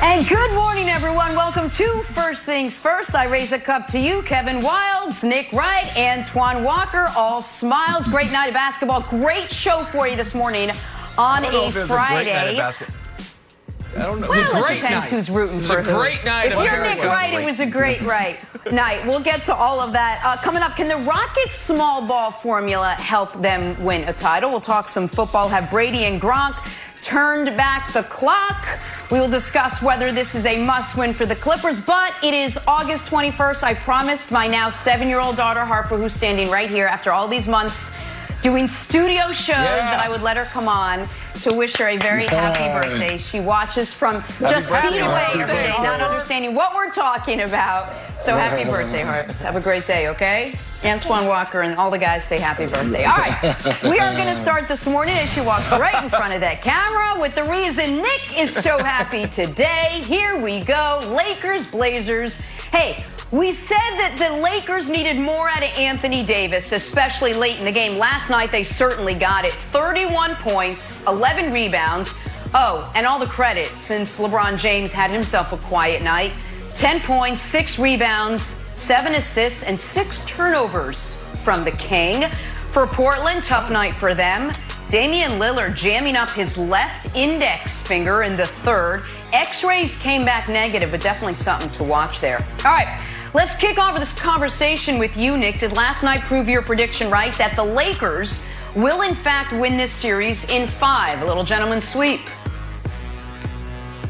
And good morning, everyone. Welcome to First Things First. I raise a cup to you, Kevin Wildes, Nick Wright, Antoine Walker, all smiles. Great night of basketball. Great show for you this morning on a Friday. I don't know. Well, it a it great depends night. who's rooting for a who. great night. If you're Nick. Wright, it was a great right night. We'll get to all of that. Uh, coming up, can the Rockets small ball formula help them win a title? We'll talk some football. Have Brady and Gronk turned back the clock. We will discuss whether this is a must win for the Clippers, but it is August 21st. I promised my now seven year old daughter, Harper, who's standing right here after all these months doing studio shows, that I would let her come on to wish her a very happy Hi. birthday. She watches from just birthday, feet away every day, not understanding what we're talking about. So happy birthday, Harps. Have a great day, okay? Antoine Walker and all the guys say happy birthday. All right, we are going to start this morning as she walks right in front of that camera with the reason Nick is so happy today. Here we go Lakers, Blazers. Hey, we said that the Lakers needed more out of Anthony Davis, especially late in the game. Last night, they certainly got it 31 points, 11 rebounds. Oh, and all the credit since LeBron James had himself a quiet night 10 points, 6 rebounds, 7 assists, and 6 turnovers from the King. For Portland, tough night for them. Damian Lillard jamming up his left index finger in the third. X rays came back negative, but definitely something to watch there. All right, let's kick off this conversation with you, Nick. Did last night prove your prediction right that the Lakers will, in fact, win this series in five? A little gentleman's sweep.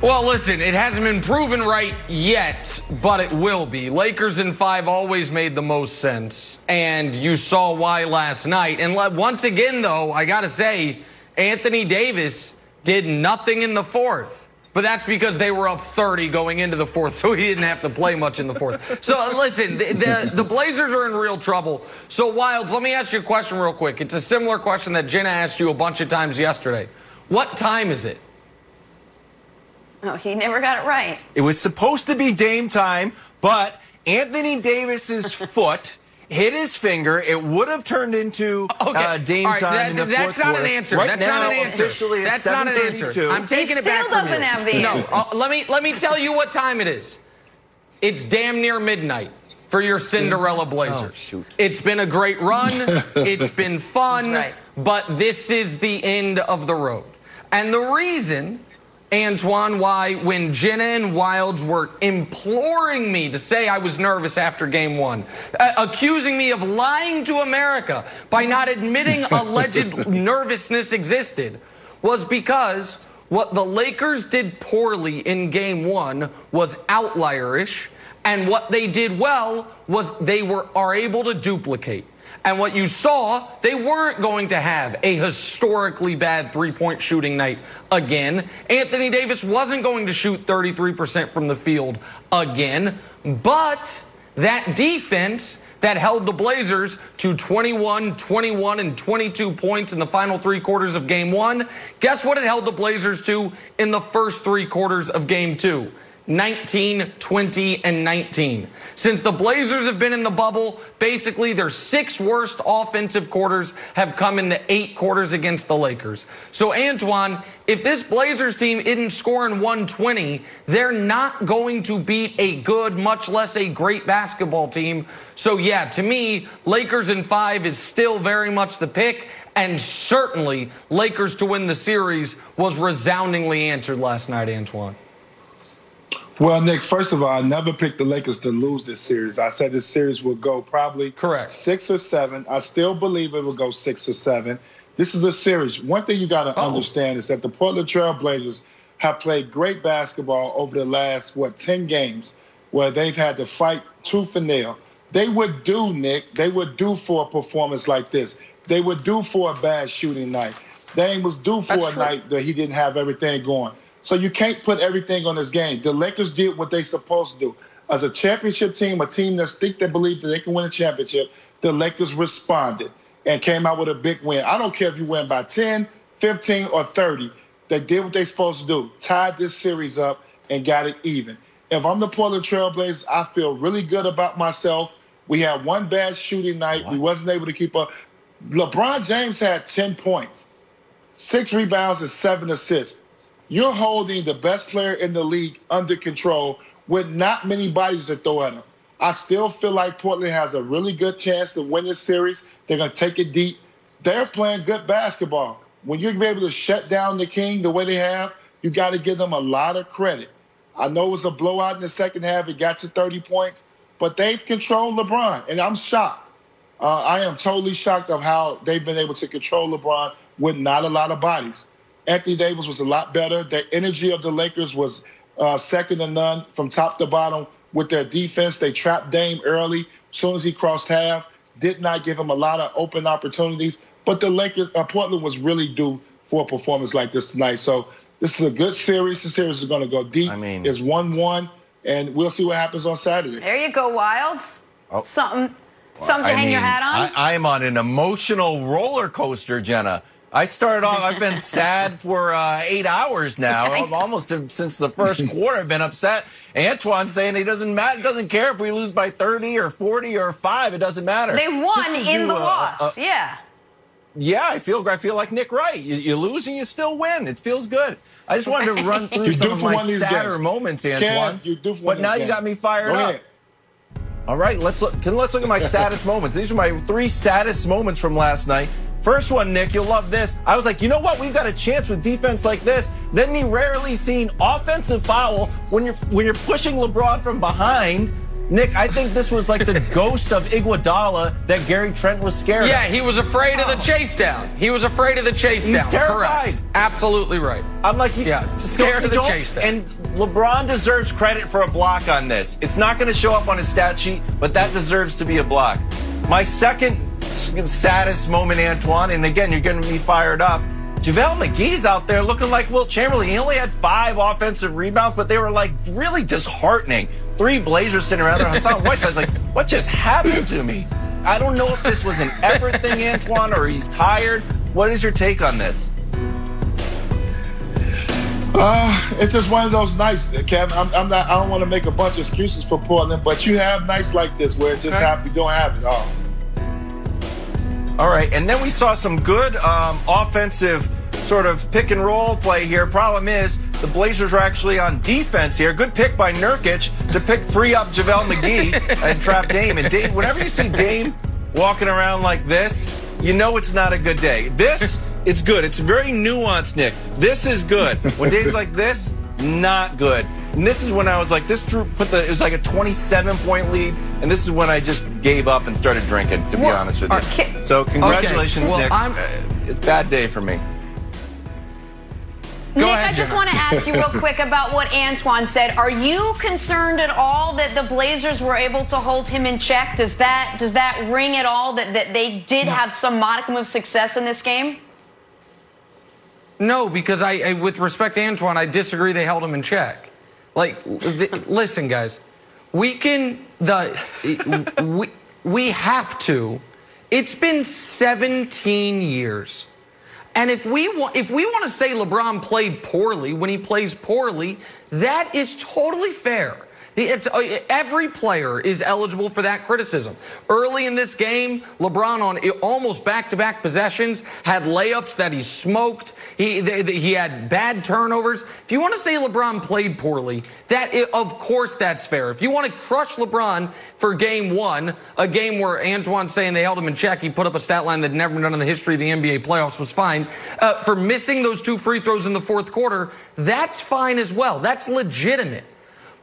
Well, listen, it hasn't been proven right yet, but it will be. Lakers in five always made the most sense, and you saw why last night. And once again, though, I got to say, Anthony Davis did nothing in the fourth. But that's because they were up 30 going into the fourth, so he didn't have to play much in the fourth. So uh, listen, the, the, the Blazers are in real trouble. So Wildes, let me ask you a question real quick. It's a similar question that Jenna asked you a bunch of times yesterday. What time is it? Oh, he never got it right. It was supposed to be Dame time, but Anthony Davis's foot hit his finger. It would have turned into Okay. uh, Dame All right, time that- in the that's fourth not quarter. an answer. Right that's now, not an answer. Officially, That's not an answer. I'm taking He it back from doesn't you. have the no, uh, let me let me tell you what time it is. It's damn near midnight for your Cinderella Blazers. shoot. It's been a great run. it's been fun, Right. but this is the end of the road. And the reason, Antoine, why when Jenna and Wildes were imploring me to say I was nervous after game one, uh, accusing me of lying to America by not admitting alleged nervousness existed, was because what the Lakers did poorly in game one was outlierish, and what they did well was they were are able to duplicate. And what you saw, they weren't going to have a historically bad three point shooting night again. Anthony Davis wasn't going to shoot 33% from the field again. But that defense that held the Blazers to 21, 21, and 22 points in the final three quarters of game one, guess what it held the Blazers to in the first three quarters of game two? 19, 20, and 19. Since the Blazers have been in the bubble, basically their six worst offensive quarters have come in the eight quarters against the Lakers. So, Antoine, if this Blazers team isn't scoring 120, they're not going to beat a good, much less a great basketball team. So, yeah, to me, Lakers in five is still very much the pick. And certainly, Lakers to win the series was resoundingly answered last night, Antoine. Well, Nick, first of all, I never picked the Lakers to lose this series. I said this series will go probably Correct. six or seven. I still believe it will go six or seven. This is a series. One thing you got to Oh. understand is that the Portland Trail Blazers have played great basketball over the last, what, 10 games where they've had to fight tooth and nail. They would do, Nick, they would do for a performance like this. They would do for a bad shooting night. Dame was due for That's a true. night that he didn't have everything going. So you can't put everything on this game. The Lakers did what they supposed to do. As a championship team, a team that think they believe that they can win a championship, the Lakers responded and came out with a big win. I don't care if you win by 10, 15, or 30. They did what they supposed to do. Tied this series up and got it even. If I'm the Portland Trailblazers, I feel really good about myself. We had one bad shooting night. We wasn't able to keep up. LeBron James had 10 points, six rebounds, and seven assists. You're holding the best player in the league under control with not many bodies to throw at him. I still feel like Portland has a really good chance to win this series. They're going to take it deep. They're playing good basketball. When you're able to shut down the King the way they have, you got to give them a lot of credit. I know it was a blowout in the second half. It got to 30 points, but they've controlled LeBron, and I'm shocked. Uh, I am totally shocked of how they've been able to control LeBron with not a lot of bodies. Anthony Davis was a lot better. The energy of the Lakers was uh, second to none from top to bottom with their defense. They trapped Dame early. As soon as he crossed half, did not give him a lot of open opportunities. But the Lakers, uh, Portland was really due for a performance like this tonight. So this is a good series. The series is going to go deep. I mean, it's one-one, and we'll see what happens on Saturday. There you go, Wildes. Oh. Something, something to I hang mean, your hat on. I, I'm on an emotional roller coaster, Jenna. I started off. I've been sad for uh, eight hours now, almost since the first quarter. I've been upset. Antoine saying he doesn't matter, doesn't care if we lose by thirty or forty or five. It doesn't matter. They won in the a, loss. A, a, yeah. Yeah, I feel I feel like Nick Wright. You, you, lose and you still win. It feels good. I just wanted to run through some of my sadder games. moments, Antoine. but now you got me fired up. All right, let's look. Can, let's look at my saddest moments. These are my three saddest moments from last night. First one, Nick, you'll love this. I was like, you know what? We've got a chance with defense like this. Then the rarely seen offensive foul when you're when you're pushing LeBron from behind. Nick, I think this was like the ghost of Iguodala that Gary Trent was scared yeah, of. Yeah, he was afraid of the oh. chase down. He was afraid of the chase He's down. terrified. Correct. Absolutely right. I'm like, yeah, scared of the chase down. And LeBron deserves credit for a block on this. It's not going to show up on his stat sheet, but that deserves to be a block. My second saddest moment, Antoine, and again, you're getting me fired up. JaVale McGee's out there looking like Wilt Chamberlain. He only had five offensive rebounds, but they were like really disheartening. Three Blazers sitting around there. Hassan Whiteside's like, what just happened to me? I don't know if this was an effort thing, Antoine, or he's tired. What is your take on this? Uh, it's just one of those nights, Kevin. I'm, I'm, not. I don't want to make a bunch of excuses for Portland, but you have nights like this where it just okay. happens. You don't have it all. All right, and then we saw some good um, offensive sort of pick and roll play here. Problem is, the Blazers are actually on defense here. Good pick by Nurkic to pick free up JaVale McGee and trap Dame. And Dame, whenever you see Dame walking around like this, you know it's not a good day. This, it's good. It's very nuanced, Nick. This is good. When Dame's like this, not good. And this is when I was like, this drew, put the, it was like a 27 point lead. And this is when I just gave up and started drinking, to be well, honest with you. Okay. So, congratulations, okay. well, Nick. I'm, uh, it's a bad day for me. Go Nick, ahead, I just want to ask you real quick about what Antoine said. Are you concerned at all that the Blazers were able to hold him in check? Does that does that ring at all that, that they did no. have some modicum of success in this game? No, because I, I, with respect to Antoine, I disagree. They held him in check. Like, listen, guys, we can the we we have to. It's been 17 years. And if we want, if we want to say LeBron played poorly when he plays poorly, that is totally fair. It's, uh, every player is eligible for that criticism. Early in this game, LeBron on almost back-to-back possessions had layups that he smoked. He he had bad turnovers. If you want to say LeBron played poorly, that of course that's fair. If you want to crush LeBron for game one, a game where Antoine's saying they held him in check, he put up a stat line that never been done in the history of the NBA playoffs was fine. Uh, for missing those two free throws in the fourth quarter, that's fine as well. That's legitimate.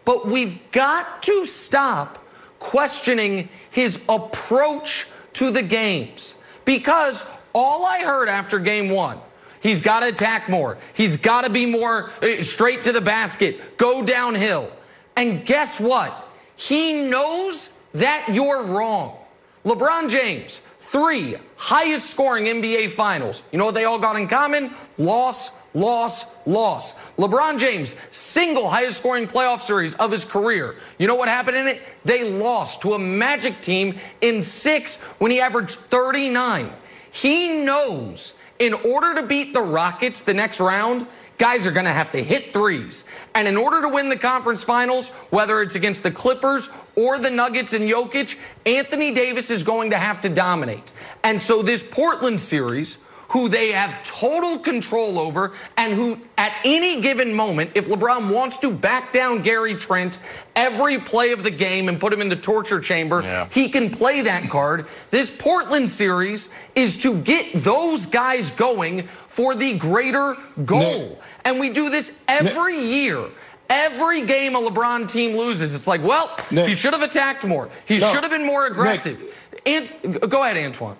But we've got to stop questioning his approach to the games because all I heard after game one, he's got to attack more. He's got to be more uh, straight to the basket, go downhill. And guess what? He knows that you're wrong. LeBron James, three highest scoring NBA finals. You know what they all got in common? Loss, loss, loss. LeBron James, single highest scoring playoff series of his career. You know what happened in it? They lost to a Magic team in six when he averaged 39. He knows in order to beat the Rockets the next round, guys are going to have to hit threes. And in order to win the conference finals, whether it's against the Clippers or the Nuggets and Jokic, Anthony Davis is going to have to dominate. And so this Portland series who they have total control over and who at any given moment, if LeBron wants to back down Gary Trent every play of the game and put him in the torture chamber, yeah. he can play that card. This Portland series is to get those guys going for the greater goal. Nick. And we do this every Nick. year. Every game a LeBron team loses, it's like, well, Nick. he should have attacked more. He no. should have been more aggressive. And go ahead, Antoine.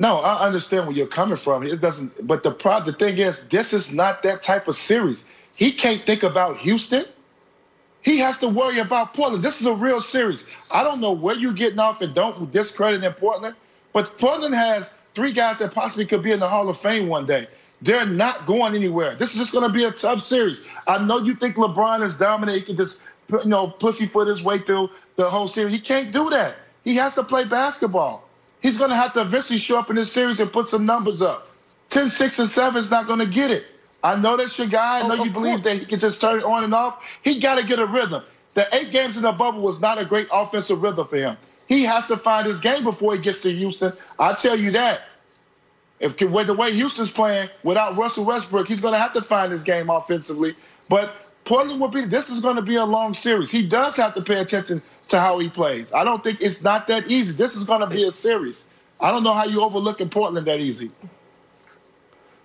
No, I understand where you're coming from. It doesn't, but the pro, the thing is, this is not that type of series. He can't think about Houston. He has to worry about Portland. This is a real series. I don't know where you're getting off and don't discredit in Portland, but Portland has three guys that possibly could be in the Hall of Fame one day. They're not going anywhere. This is just going to be a tough series. I know you think LeBron is dominant. He can just, you know, pussyfoot his way through the whole series. He can't do that. He has to play basketball. He's going to have to eventually show up in this series and put some numbers up. 10, 6, and 7 is not going to get it. I know that's your guy. I oh, know oh, you believe course. that he can just turn it on and off. He got to get a rhythm. The eight games in the bubble was not a great offensive rhythm for him. He has to find his game before he gets to Houston. I tell you that. If with the way Houston's playing without Russell Westbrook, he's going to have to find his game offensively. But Portland will be. This is going to be a long series. He does have to pay attention to how he plays. I don't think it's not that easy. This is going to be a series. I don't know how you overlook in Portland that easy.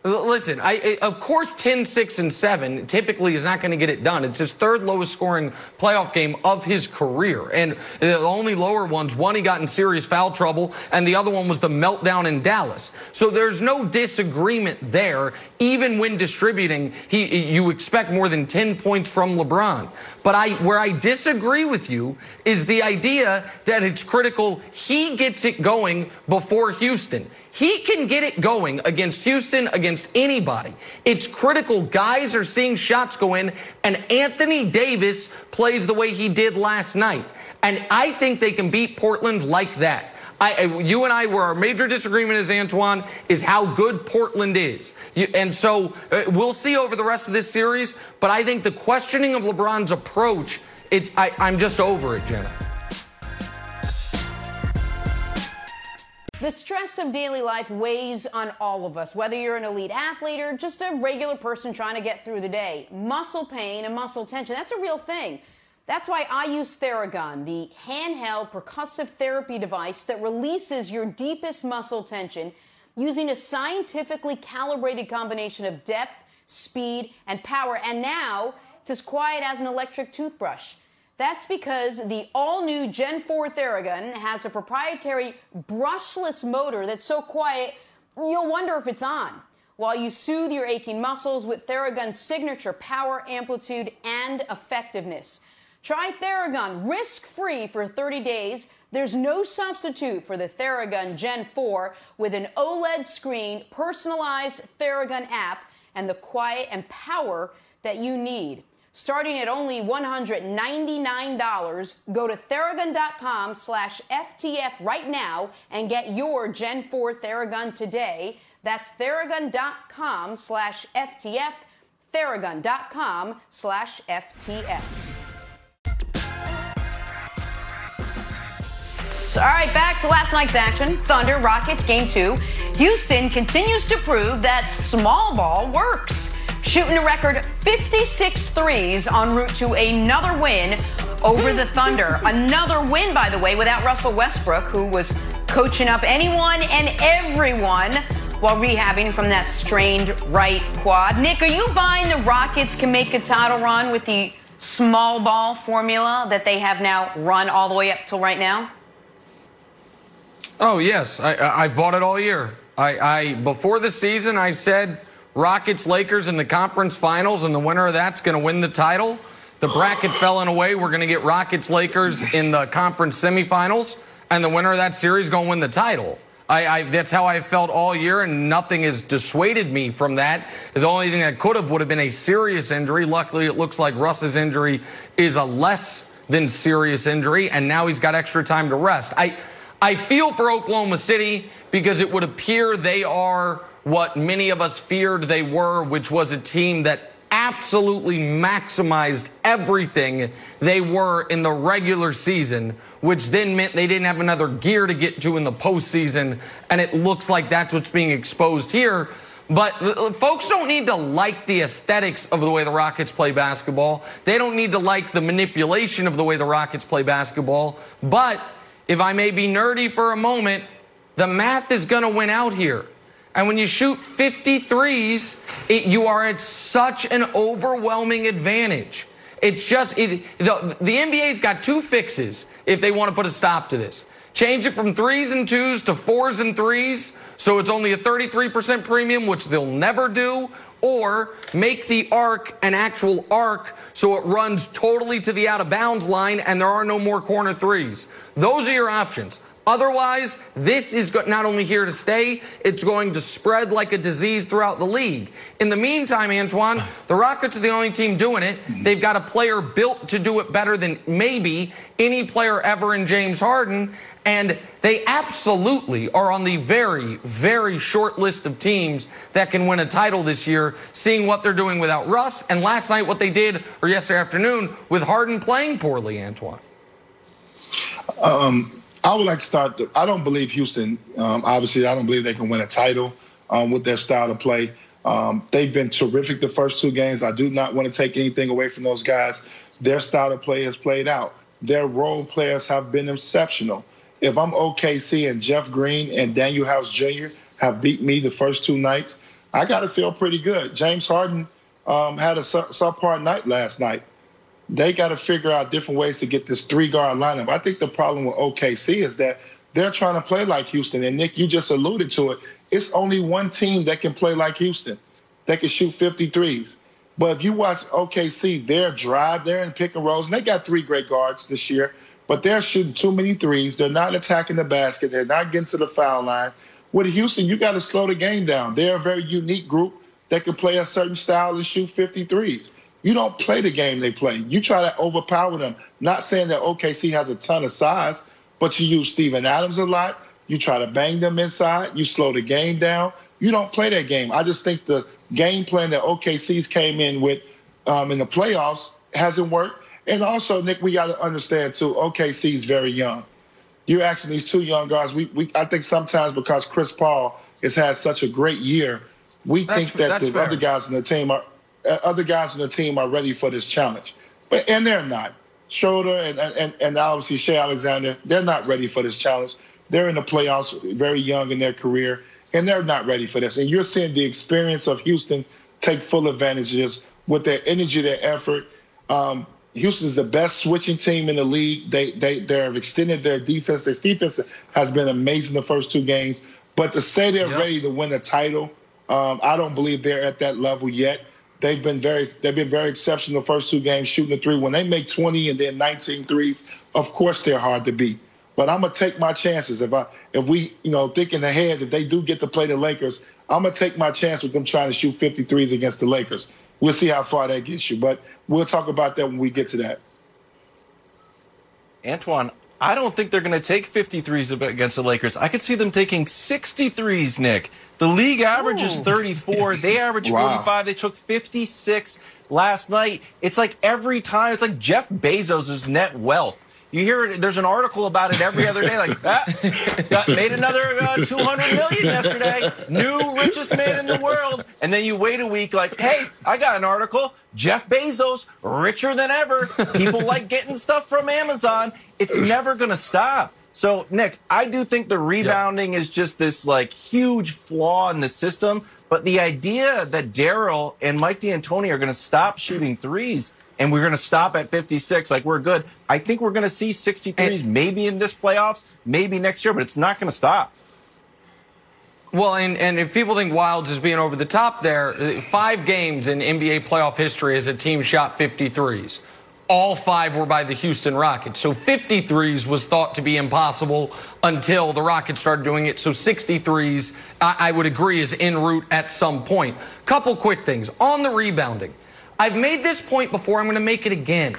Listen, I, of course 10, 6, and 7 typically is not going to get it done. It's his third lowest scoring playoff game of his career. And the only lower ones, one he got in serious foul trouble, and the other one was the meltdown in Dallas. So there's no disagreement there. Even when distributing, he, you expect more than 10 points from LeBron. But I, where I disagree with you is the idea that it's critical he gets it going before Houston. He can get it going against Houston, against anybody. It's critical. Guys are seeing shots go in, and Anthony Davis plays the way he did last night. And I think they can beat Portland like that. I, you and I, where our major disagreement is, Antoine, is how good Portland is. You, and so uh, we'll see over the rest of this series. But I think the questioning of LeBron's approach, it's, I, I'm just over it, Jenna. The stress of daily life weighs on all of us, whether you're an elite athlete or just a regular person trying to get through the day. Muscle pain and muscle tension, that's a real thing. That's why I use Theragun, the handheld percussive therapy device that releases your deepest muscle tension using a scientifically calibrated combination of depth, speed, and power. And now it's as quiet as an electric toothbrush. That's because the all new Gen 4 Theragun has a proprietary brushless motor that's so quiet you'll wonder if it's on. While you soothe your aching muscles with Theragun's signature power, amplitude, and effectiveness. Try Theragun risk free for 30 days. There's no substitute for the Theragun Gen 4 with an OLED screen, personalized Theragun app, and the quiet and power that you need starting at only $199. Go to theragun.com slash FTF right now and get your Gen 4 Theragun today. That's theragun.com slash FTF, theragun.com slash FTF. All right, back to last night's action. Thunder, Rockets, game two. Houston continues to prove that small ball works shooting a record 56 threes en route to another win over the Thunder. Another win, by the way, without Russell Westbrook, who was coaching up anyone and everyone while rehabbing from that strained right quad. Nick, are you buying the Rockets can make a title run with the small ball formula that they have now run all the way up till right now? Oh yes, I, I bought it all year. I, I before the season I said Rockets Lakers in the conference finals, and the winner of that's going to win the title. The bracket fell in a way we're going to get Rockets Lakers in the conference semifinals, and the winner of that series going to win the title. I, I, that's how I felt all year, and nothing has dissuaded me from that. The only thing that could have would have been a serious injury. Luckily, it looks like Russ's injury is a less than serious injury, and now he's got extra time to rest. I, I feel for Oklahoma City because it would appear they are what many of us feared they were, which was a team that absolutely maximized everything they were in the regular season, which then meant they didn't have another gear to get to in the postseason. And it looks like that's what's being exposed here. But folks don't need to like the aesthetics of the way the Rockets play basketball. They don't need to like the manipulation of the way the Rockets play basketball. But if I may be nerdy for a moment, the math is going to win out here. And when you shoot 53s, it, you are at such an overwhelming advantage. It's just, it, the, the NBA's got two fixes if they want to put a stop to this. Change it from threes and twos to fours and threes, so it's only a 33% premium, which they'll never do, or make the arc an actual arc so it runs totally to the out of bounds line and there are no more corner threes. Those are your options. Otherwise, this is not only here to stay, it's going to spread like a disease throughout the league. In the meantime, Antoine, the Rockets are the only team doing it. They've got a player built to do it better than maybe any player ever in James Harden. And they absolutely are on the very, very short list of teams that can win a title this year, seeing what they're doing without Russ. And last night, what they did, or yesterday afternoon, with Harden playing poorly, Antoine. Um, I would like to start. I don't believe Houston. Um, obviously, I don't believe they can win a title um, with their style of play. Um, they've been terrific the first two games. I do not want to take anything away from those guys. Their style of play has played out. Their role players have been exceptional. If I'm OKC and Jeff Green and Danuel House Jr. have beat me the first two nights, I got to feel pretty good. James Harden um, had a subpar night last night they got to figure out different ways to get this three guard lineup. I think the problem with OKC is that they're trying to play like Houston. And Nick, you just alluded to it. It's only one team that can play like Houston, that can shoot 53s. But if you watch OKC, their drive, they're in pick and rolls, and they got three great guards this year, but they're shooting too many threes. They're not attacking the basket. They're not getting to the foul line. With Houston, you got to slow the game down. They're a very unique group that can play a certain style and shoot 53s. You don't play the game they play. You try to overpower them. Not saying that OKC has a ton of size, but you use Steven Adams a lot. You try to bang them inside. You slow the game down. You don't play that game. I just think the game plan that OKC's came in with um, in the playoffs hasn't worked. And also, Nick, we got to understand too. OKC is very young. You're asking these two young guys. We, we, I think sometimes because Chris Paul has had such a great year, we that's, think that the fair. other guys in the team are other guys on the team are ready for this challenge, but and they're not. Schroeder and, and, and obviously Shai Alexander, they're not ready for this challenge. They're in the playoffs, very young in their career, and they're not ready for this. And you're seeing the experience of Houston take full advantages with their energy, their effort. Um, Houston's the best switching team in the league. They they they have extended their defense. Their defense has been amazing the first two games. But to say they're yep. ready to win a title, um, I don't believe they're at that level yet they've been very they've been very exceptional the first two games shooting the three. When they make 20 and then 19 threes, of course they're hard to beat. But I'm gonna take my chances. If I if we you know thinking ahead, if they do get to play the Lakers, I'm gonna take my chance with them trying to shoot 53s against the Lakers. We'll see how far that gets you, but we'll talk about that when we get to that. Antoine, I don't think they're going to take 53s against the Lakers. I could see them taking 63s, Nick. The league average Ooh. is 34. They average wow. 45. They took 56 last night. It's like every time, it's like Jeff Bezos' net wealth. You hear it, there's an article about it every other day, like, ah, got, made another uh, 200 million yesterday, new richest man in the world. And then you wait a week, like, hey, I got an article, Jeff Bezos, richer than ever. People like getting stuff from Amazon. It's never going to stop. So, Nick, I do think the rebounding yep. is just this like huge flaw in the system. But the idea that Daryl and Mike D'Antoni are going to stop shooting threes and we're going to stop at 56, like we're good. I think we're going to see 63s and, maybe in this playoffs, maybe next year, but it's not going to stop. Well, and, and if people think Wildes is being over the top there, uh, five games in NBA playoff history as a team shot 53s all five were by the Houston Rockets. So 53s was thought to be impossible until the Rockets started doing it. So 63s, I, I would agree, is en route at some point. Couple quick things. On the rebounding, I've made this point before, I'm going to make it again.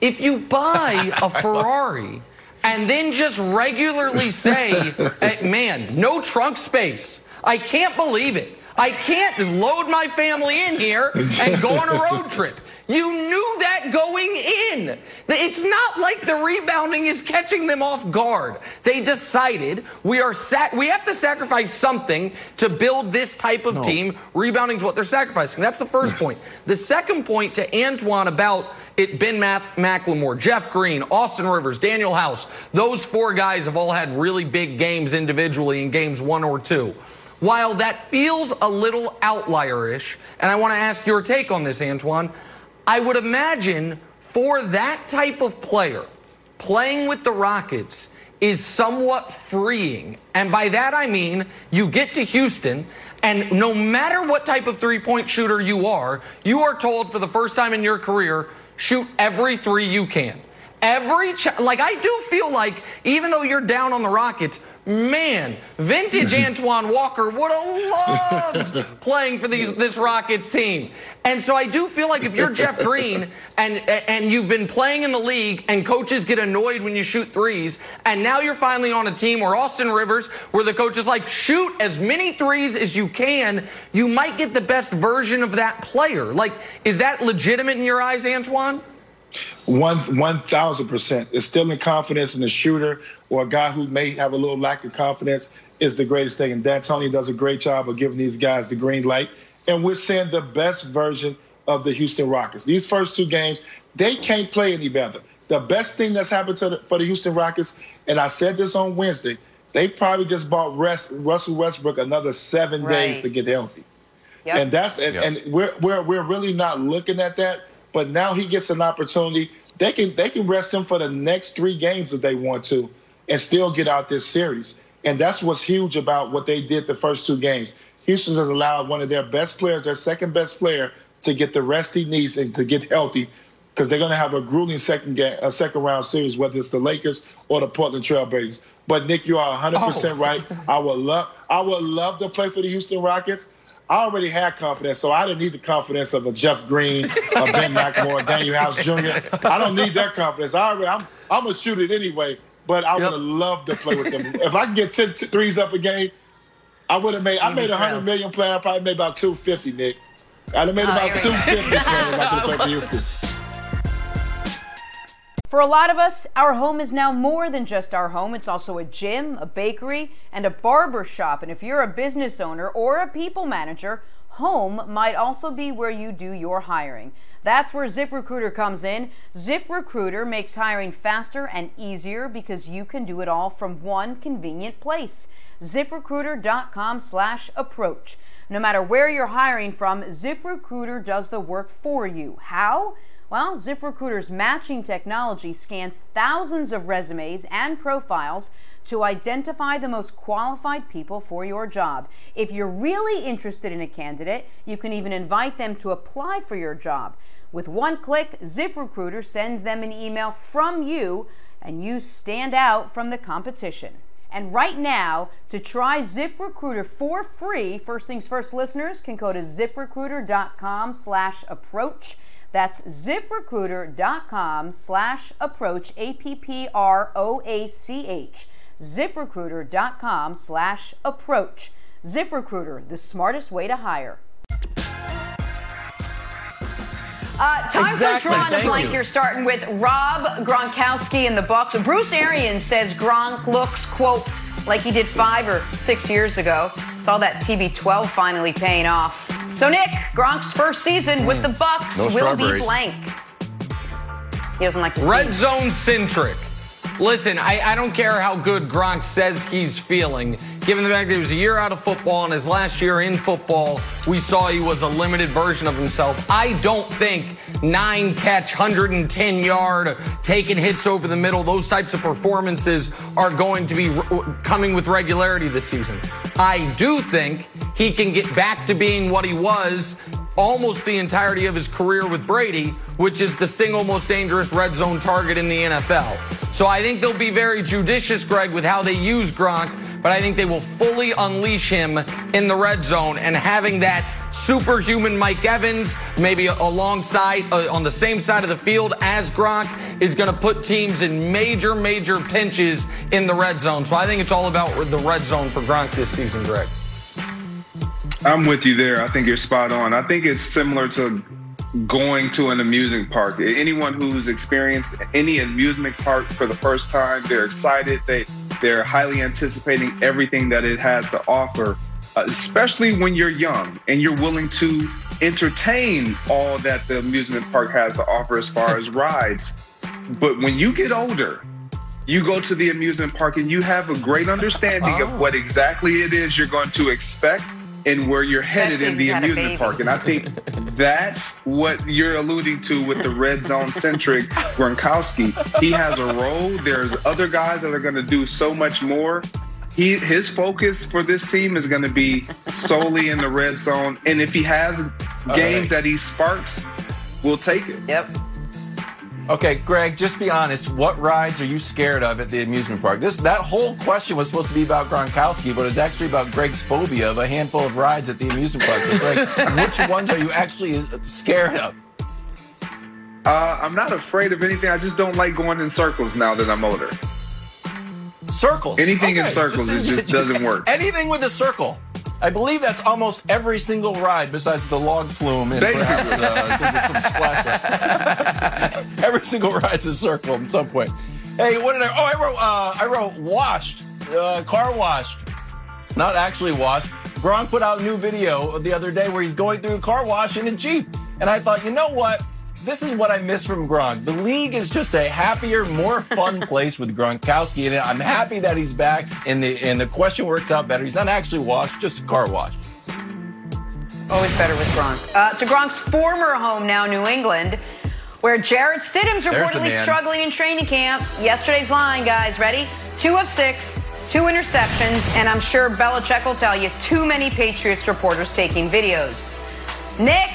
If you buy a Ferrari and then just regularly say, hey, man, no trunk space, I can't believe it. I can't load my family in here and go on a road trip. You knew that going in. It's not like the rebounding is catching them off guard. They decided we are sac- we have to sacrifice something to build this type of no. team. Rebounding is what they're sacrificing. That's the first point. The second point to Antoine about it Ben Math- McLemore, Jeff Green, Austin Rivers, Danuel House. Those four guys have all had really big games individually in games one or two. While that feels a little outlierish, and I want to ask your take on this, Antoine, I would imagine for that type of player, playing with the Rockets is somewhat freeing. And by that I mean you get to Houston and no matter what type of three point shooter you are, you are told for the first time in your career, shoot every three you can. Every, ch- like, I do feel like even though you're down on the Rockets, Man, vintage hmm. Antoine Walker would have loved playing for these this Rockets team. And so I do feel like if you're Jeff Green and and you've been playing in the league and coaches get annoyed when you shoot threes, and now you're finally on a team where Austin Rivers, where the coach is like, shoot as many threes as you can, you might get the best version of that player. Like, is that legitimate in your eyes, Antoine? One one thousand percent. It's still in confidence in the shooter or a guy who may have a little lack of confidence is the greatest thing. And D'Antoni does a great job of giving these guys the green light. And we're seeing the best version of the Houston Rockets. These first two games, they can't play any better. The best thing that's happened the, for the Houston Rockets, and I said this on Wednesday, they probably just bought rest, Russell Westbrook another seven right. days to get healthy. Yep. And that's and, yep. and we're, we're we're really not looking at that but now he gets an opportunity. They can they can rest him for the next three games if they want to, and still get out this series. And that's what's huge about what they did the first two games. Houston has allowed one of their best players, their second best player, to get the rest he needs and to get healthy because they're going to have a grueling second game, a second round series, whether it's the Lakers or the Portland Trailblazers. But Nick, you are 100 oh. percent right. I would love, I would love to play for the Houston Rockets. I already had confidence, so I didn't need the confidence of a Jeff Green, a Ben McLemore, Danuel House Jr. I don't need that confidence. I already, I'm, I'm gonna shoot it anyway. But I yep. would have loved to play with them. if I could get 10 t- threes up a game, I would have made. I made a 100 million playing. I probably made about 250, Nick. I'd have made oh, about 250 playing if I could have for Houston. For a lot of us, our home is now more than just our home. It's also a gym, a bakery, and a barber shop. And if you're a business owner or a people manager, home might also be where you do your hiring. That's where ZipRecruiter comes in. ZipRecruiter makes hiring faster and easier because you can do it all from one convenient place. ZipRecruiter.com slash approach. No matter where you're hiring from, ZipRecruiter does the work for you. How? Well, ZipRecruiter's matching technology scans thousands of resumes and profiles to identify the most qualified people for your job. If you're really interested in a candidate, you can even invite them to apply for your job. With one click, ZipRecruiter sends them an email from you, and you stand out from the competition. And right now, to try ZipRecruiter for free, first things first listeners can go to ziprecruiter.com slash approach. That's ziprecruiter.com slash approach, A P P R O A C H. ZipRecruiter.com slash approach. ZipRecruiter, the smartest way to hire. Uh, time exactly. for Drawn Blank. You. You're starting with Rob Gronkowski in the Bucs. Bruce Arians says Gronk looks, quote, like he did five or six years ago. It's all that TB12 finally paying off. So Nick, Gronk's first season with the Bucs no will be blank. He doesn't like to red zone centric. Listen, I, I, don't care how good Gronk says he's feeling. Given the fact that he was a year out of football and his last year in football, we saw he was a limited version of himself. I don't think nine catch, 110 yard, taking hits over the middle, those types of performances are going to be re- coming with regularity this season. I do think he can get back to being what he was almost the entirety of his career with Brady, which is the single most dangerous red zone target in the NFL. So I think they'll be very judicious, Greg, with how they use Gronk, but I think they will fully unleash him in the red zone and having that superhuman Mike Evans, maybe alongside, uh, on the same side of the field as Gronk, is going to put teams in major, major pinches in the red zone. So I think it's all about the red zone for Gronk this season, Greg. I'm with you there. I think you're spot on. I think it's similar to going to an amusement park. Anyone who's experienced any amusement park for the first time, they're excited. They they're highly anticipating everything that it has to offer. Uh, especially when you're young and you're willing to entertain all that the amusement park has to offer as far as rides. But when you get older, you go to the amusement park and you have a great understanding oh. of what exactly it is you're going to expect and where you're Especially headed in the amusement park. And I think that's what you're alluding to with the red zone centric Gronkowski. He has a role. There's other guys that are going to do so much more. He his focus for this team is going to be solely in the red zone. And if he has games right. that he sparks, we'll take it. Yep. Okay, Greg, just be honest. What rides are you scared of at the amusement park? This that whole question was supposed to be about Gronkowski, but it's actually about Greg's phobia of a handful of rides at the amusement park. So, Greg, which ones are you actually scared of? Uh, I'm not afraid of anything. I just don't like going in circles now that I'm older. Circles. Anything okay. in circles, just, it just doesn't work. Anything with a circle. I believe that's almost every single ride besides the log flume and perhaps uh, some every single ride's a circle at some point. Hey, what did I? Oh, I wrote. Uh, I wrote washed, uh, car washed, not actually washed. Gronk put out a new video the other day where he's going through a car wash in a Jeep, and I thought, you know what? This is what I miss from Gronk. The league is just a happier, more fun place with Gronkowski, and I'm happy that he's back. And the and the question works out better. He's not actually washed, just a car wash. Always better with Gronk. Uh, to Gronk's former home now, New England, where Jarrett Stidham's reportedly struggling in training camp. Yesterday's line, guys, ready? Two of six, two interceptions, and I'm sure Belichick will tell you too many Patriots reporters taking videos. Nick,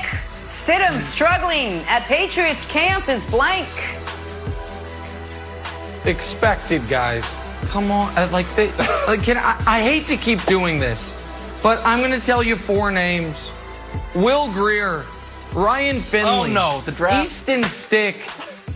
Stidham struggling at Patriots camp is blank. Expected, guys. Come on, uh, like they, like can I, I hate to keep doing this, but I'm going to tell you four names: Will Grier, Ryan Finley, oh no, the draft, Easton Stick,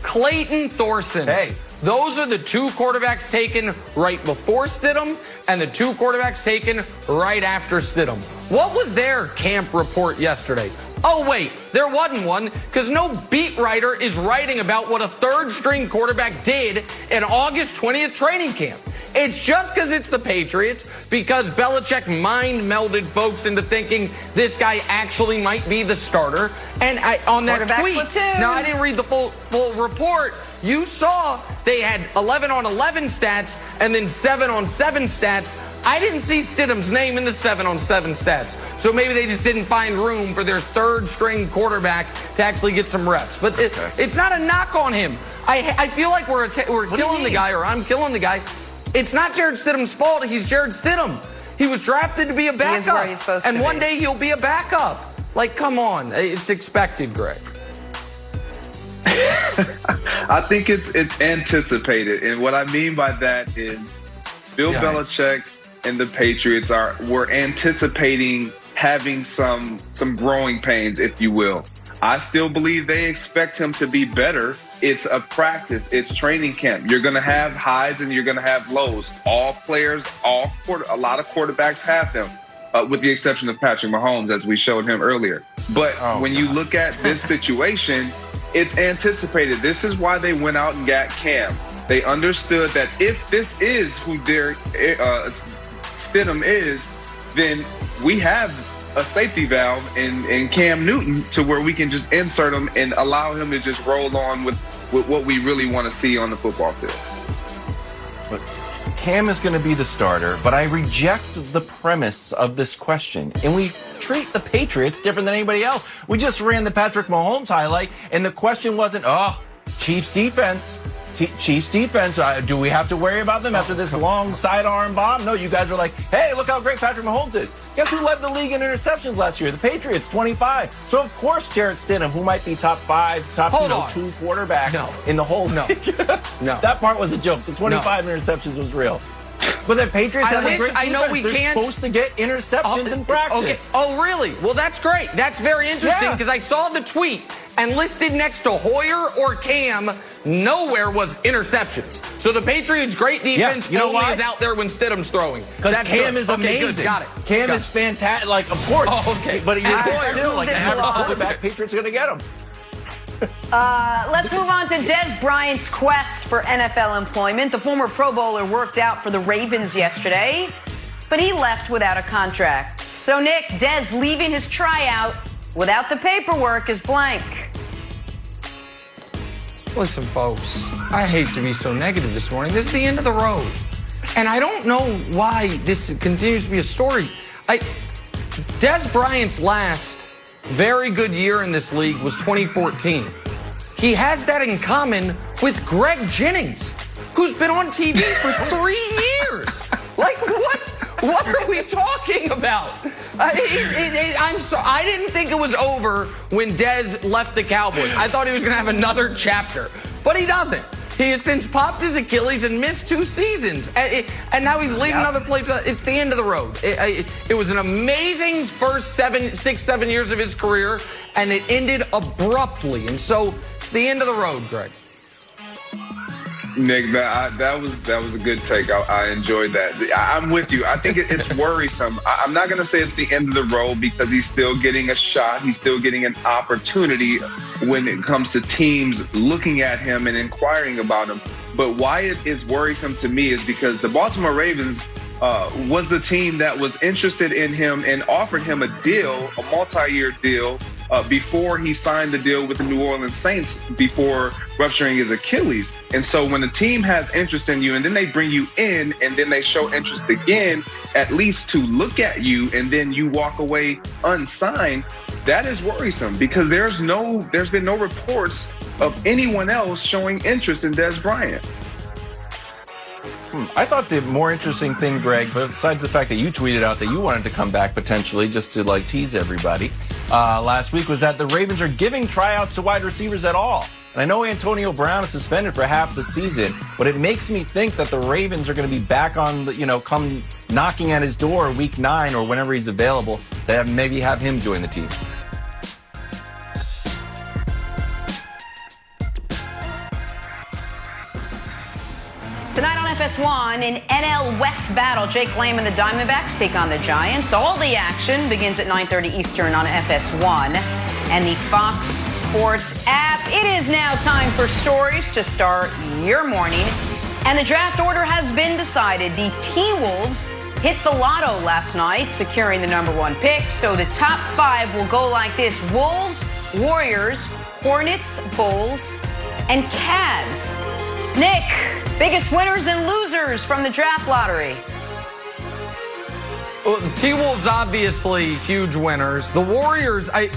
Clayton Thorson. Hey. Those are the two quarterbacks taken right before Stidham and the two quarterbacks taken right after Stidham. What was their camp report yesterday? Oh, wait, there wasn't one because no beat writer is writing about what a third string quarterback did in August 20th training camp. It's just because it's the Patriots, because Belichick mind melded folks into thinking this guy actually might be the starter. And I, on that tweet, platoon. now I didn't read the full, full report. You saw they had 11 on 11 stats and then 7 on 7 stats. I didn't see Stidham's name in the 7 on 7 stats. So maybe they just didn't find room for their third string quarterback to actually get some reps. But it, it's not a knock on him. I, I feel like we're, we're killing the guy or I'm killing the guy. It's not Jarrett Stidham's fault. He's Jarrett Stidham. He was drafted to be a backup. and one be. day he'll be a backup. Like, come on. It's expected, Greg. I think it's it's anticipated, and what I mean by that is Bill Belichick and the Patriots are were anticipating having some some growing pains, if you will. I still believe they expect him to be better. It's a practice. It's training camp. You're going to have highs and you're going to have lows. All players, all quarter, a lot of quarterbacks have them, uh, with the exception of Patrick Mahomes, as we showed him earlier. But oh, when God. you look at this situation, it's anticipated. This is why they went out and got Cam. They understood that if this is who their uh, Stidham is, then we have a safety valve in, in Cam Newton to where we can just insert him and allow him to just roll on with, with what we really want to see on the football field. Cam is going to be the starter, but I reject the premise of this question. And we treat the Patriots different than anybody else. We just ran the Patrick Mahomes highlight, and the question wasn't, oh, Chiefs defense. Chiefs defense. Uh, do we have to worry about them after this long sidearm bomb? No, you guys are like, hey, look how great Patrick Mahomes is. Guess who led the league in interceptions last year? The Patriots, 25. So of course Jarrett Stidham, who might be top five, top you know, two quarterback no. in the whole no. no. That part was a joke. The 25 no. interceptions was real. But the Patriots I have wish- a great I know defense. we They're can't- supposed to get interceptions oh, in practice. Okay. Oh, really? Well, that's great. That's very interesting Yeah. because I saw the tweet and listed next to Hoyer or Cam, nowhere was interceptions. So the Patriots' great defense you know only why? is out there when Stidham's throwing. Because Cam good. is Okay, amazing. good. Got it. Cam Got is fantastic. Like, of course. Oh, okay. But you're still like it quarterback. Patriots are going to get him. Uh, let's move on to Dez Bryant's quest for NFL employment. The former Pro Bowler worked out for the Ravens yesterday, but he left without a contract. So, Nick, Dez leaving his tryout without the paperwork is blank. Listen, folks, I hate to be so negative this morning. This is the end of the road. And I don't know why this continues to be a story. I Dez Bryant's last very good year in this league was 2014. He has that in common with Greg Jennings, who's been on TV for three years. Like what? What are we talking about? Uh, it, it, it, I'm so I didn't think it was over when Dez left the Cowboys. I thought he was going to have another chapter, but he doesn't. He has since popped his Achilles and missed two seasons, and, and now he's leading another place. It's the end of the road. It, it- it was an amazing first seven, six, seven years of his career, and it ended abruptly. And so it's the end of the road, Greg. Nick, that I, that was that was a good take. I, I enjoyed that. I, I'm with you. I think it, it's worrisome. I, I'm not going to say it's the end of the road because he's still getting a shot. He's still getting an opportunity when it comes to teams looking at him and inquiring about him. But why it is worrisome to me is because the Baltimore Ravens uh, was the team that was interested in him and offered him a deal, a multi-year deal, uh, before he signed the deal with the New Orleans Saints before rupturing his Achilles. And so when a team has interest in you and then they bring you in and then they show interest again, at least to look at you and then you walk away unsigned, that is worrisome because there's no there's been no reports of anyone else showing interest in Dez Bryant. I thought the more interesting thing, Greg, besides the fact that you tweeted out that you wanted to come back potentially just to like tease everybody uh, last week, was that the Ravens are giving tryouts to wide receivers at all. And I know Antonio Brown is suspended for half the season, but it makes me think that the Ravens are going to be back on, the, you know, come knocking at his door week nine or whenever he's available to have, maybe have him join the team. Tonight on FS1, an NL West battle. Jake Lamb and the Diamondbacks take on the Giants. All the action begins at 9.30 Eastern on FS1 and the Fox Sports app. It is now time for stories to start your morning. And the draft order has been decided. The T-Wolves hit the lotto last night, securing the number one pick. So the top five will go like this. Wolves, Warriors, Hornets, Bulls, and Cavs. Nick, biggest winners and losers from the draft lottery. Well, T Wolves obviously huge winners. The Warriors, I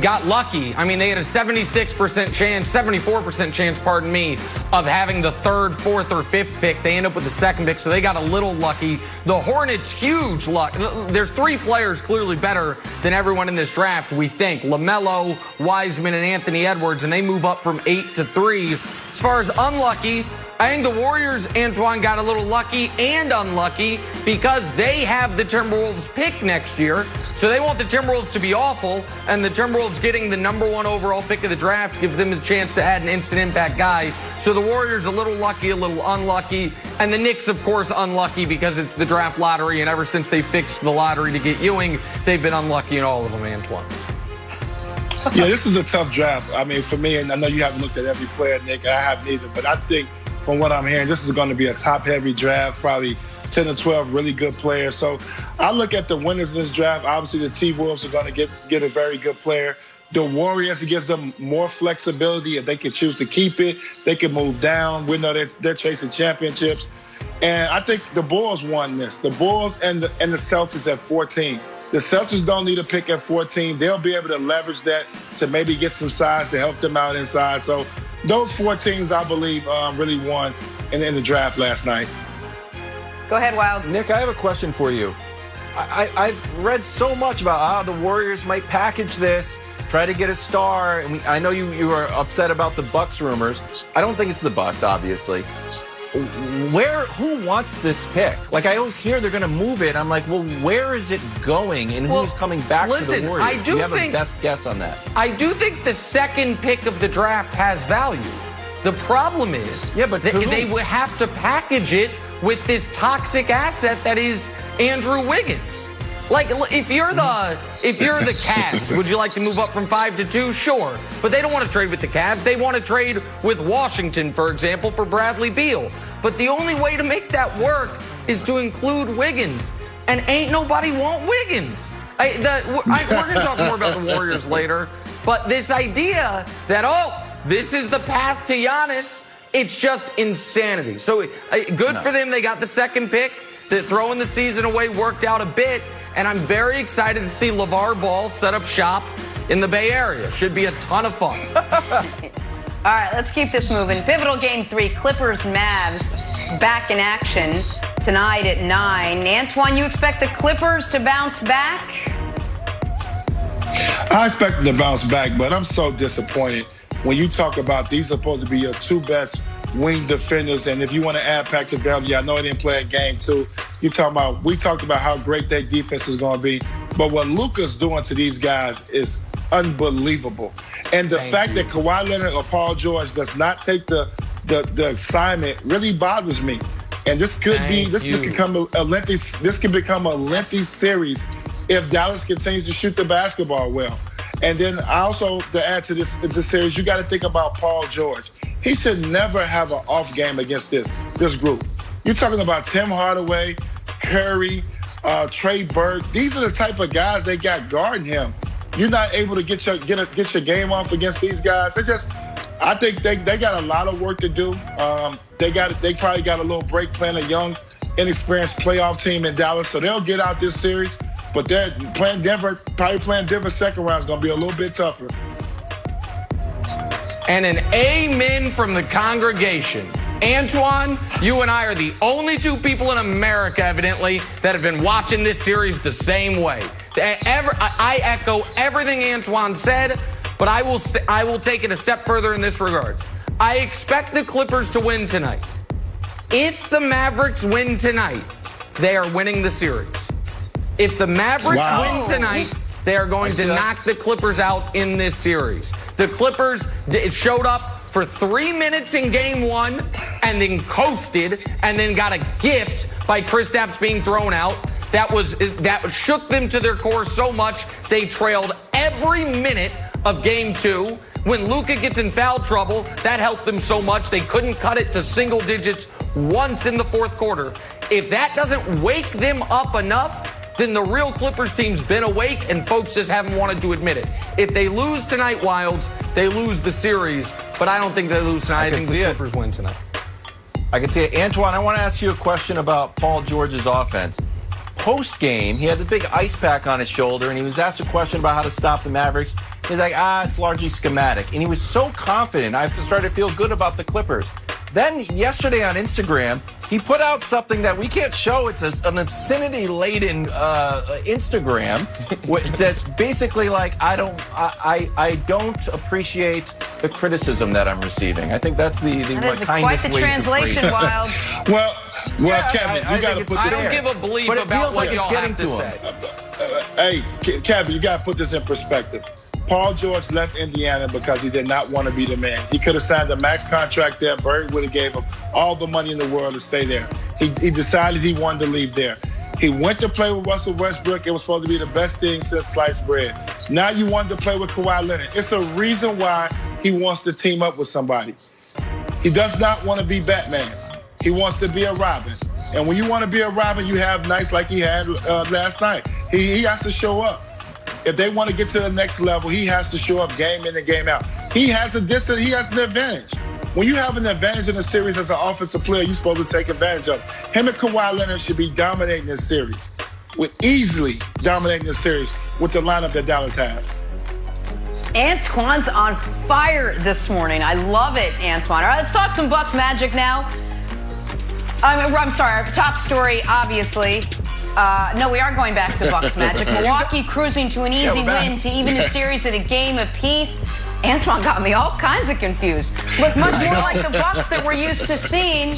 got lucky. I mean, they had a 76% chance, 74% chance, pardon me, of having the third, fourth, or fifth pick. They end up with the second pick, so they got a little lucky. The Hornets, huge luck. There's three players clearly better than everyone in this draft, we think. LaMelo, Wiseman, and Anthony Edwards, and they move up from eight to three. As far as unlucky, I think the Warriors, Antoine, got a little lucky and unlucky because they have the Timberwolves pick next year. So they want the Timberwolves to be awful, and the Timberwolves getting the number one overall pick of the draft gives them the chance to add an instant impact guy. So the Warriors a little lucky, a little unlucky, and the Knicks, of course, unlucky because it's the draft lottery, and ever since they fixed the lottery to get Ewing, they've been unlucky in all of them, Antoine. yeah, this is a tough draft. I mean, for me, and I know you haven't looked at every player, Nick. I haven't either, but I think from what I'm hearing, this is going to be a top-heavy draft. Probably 10 or 12 really good players. So I look at the winners in this draft. Obviously, the T Wolves are going to get get a very good player. The Warriors, it gives them more flexibility. If they can choose to keep it, they can move down. We know they're, they're chasing championships. And I think the Bulls won this. The Bulls and the, and the Celtics at 14. The Celtics don't need a pick at 14. They'll be able to leverage that to maybe get some size to help them out inside. So those four teams, I believe, um, really won in, in the draft last night. Go ahead, Wildes. Nick, I have a question for you. I, I, I've read so much about how the Warriors might package this, try to get a star, and we, I know you, you are upset about the Bucks rumors. I don't think it's the Bucks, obviously. Where who wants this pick? Like I always hear they're going to move it. I'm like, well, where is it going, and Well, who's coming back listen, to the Warriors? I do you have think- a best guess on that? I do think the second pick of the draft has value. The problem is, Yeah, but they, they would have to package it with this toxic asset that is Andrew Wiggins. Like, if you're the if you're the Cavs, would you like to move up from five to two? Sure, but they don't want to trade with the Cavs. They want to trade with Washington, for example, for Bradley Beal. But the only way to make that work is to include Wiggins, and ain't nobody want Wiggins. I, the, I, we're going to talk more about the Warriors later, but this idea that oh, this is the path to Giannis, it's just insanity. So uh, good for them. They got the second pick. That throwing the season away worked out a bit, and I'm very excited to see LaVar Ball set up shop in the Bay Area. Should be a ton of fun. All right, let's keep this moving. Pivotal game three, Clippers Mavs back in action tonight at 9. Antoine, you expect the Clippers to bounce back? I expect them to bounce back, but I'm so disappointed when you talk about these are supposed to be your two best wing defenders. And if you want to add Patrick Beverley, I know he didn't play in game too. You talking about we talked about how great that defense is going to be, but what Luka's doing to these guys is unbelievable. And the Thank fact you. that Kawhi Leonard or Paul George does not take the the, the assignment really bothers me. And this could be this you. could become a, a lengthy this could become a lengthy series if Dallas continues to shoot the basketball well. And then also to add to this, this series, you got to think about Paul George. He should never have an off game against this this group. You're talking about Tim Hardaway, Curry, uh, Trey Burke. These are the type of guys they got guarding him. You're not able to get your get a, get your game off against these guys. It just, I think they, they got a lot of work to do. Um, they got they probably got a little break playing a young, inexperienced playoff team in Dallas, so they'll get out this series. But they're playing Denver, probably playing Denver second round is going to be a little bit tougher. and an amen from the congregation. Antoine, you and I are the only two people in America, evidently, that have been watching this series the same way. Ever- I I echo everything Antoine said, but I will st- I will take it a step further in this regard. I expect the Clippers to win tonight. If the Mavericks win tonight, they are winning the series. If the Mavericks Wow. win tonight, they are going to knock the Clippers out in this series. The Clippers d- showed up for three minutes in game one and then coasted and then got a gift by Kristaps being thrown out. That was that shook them to their core so much they trailed every minute of game two. When Luka gets in foul trouble, that helped them so much they couldn't cut it to single digits once in the fourth quarter. If that doesn't wake them up enough, then the real Clippers team's been awake and folks just haven't wanted to admit it. If they lose tonight, Wildes, they lose the series, but I don't think they lose tonight. I, can think the see it. Clippers win tonight. I can see it. Antoine, I want to ask you a question about Paul George's offense. Post game, he had the big ice pack on his shoulder, and he was asked a question about how to stop the Mavericks. He's like, ah, it's largely schematic. And he was so confident. I started to feel good about the Clippers. Then yesterday on Instagram, he put out something that we can't show. It's a, an obscenity laden uh, Instagram that's basically like, I don't, I, I, I don't appreciate the criticism that I'm receiving. I think that's the, the That is quite kindest the way to translation, phrase it. Wild. Well, well, Yeah, Kevin, I- I you think got to it's put I this. don't fair. give a bleep But it about feels what like it's y'all getting have to, to say. him. Hey, Kevin, you got to put this in perspective. Paul George left Indiana because he did not want to be the man. He could have signed a max contract there. Bird would have gave him all the money in the world to stay there. He, he decided he wanted to leave there. He went to play with Russell Westbrook. It was supposed to be the best thing since sliced bread. Now you wanted to play with Kawhi Leonard. It's a reason why he wants to team up with somebody. He does not want to be Batman. He wants to be a Robin. And when you want to be a Robin, you have nights like he had uh, last night. He, he has to show up. If they want to get to the next level, he has to show up game in and game out. He has a dis- he has an advantage. When you have an advantage in a series as an offensive player, you're supposed to take advantage of. it. Him and Kawhi Leonard should be dominating this series, with easily dominating this series with the lineup that Dallas has. Antoine's on fire this morning. I love it, Antoine. All right, let's talk some Bucks Magic now. I'm, I'm sorry, top story, obviously. Uh, no, we are going back to Bucks Magic. Milwaukee cruising to an easy we're win to even the series at a game apiece. Antoine got me all kinds of confused. Look much more like the Bucks that we're used to seeing.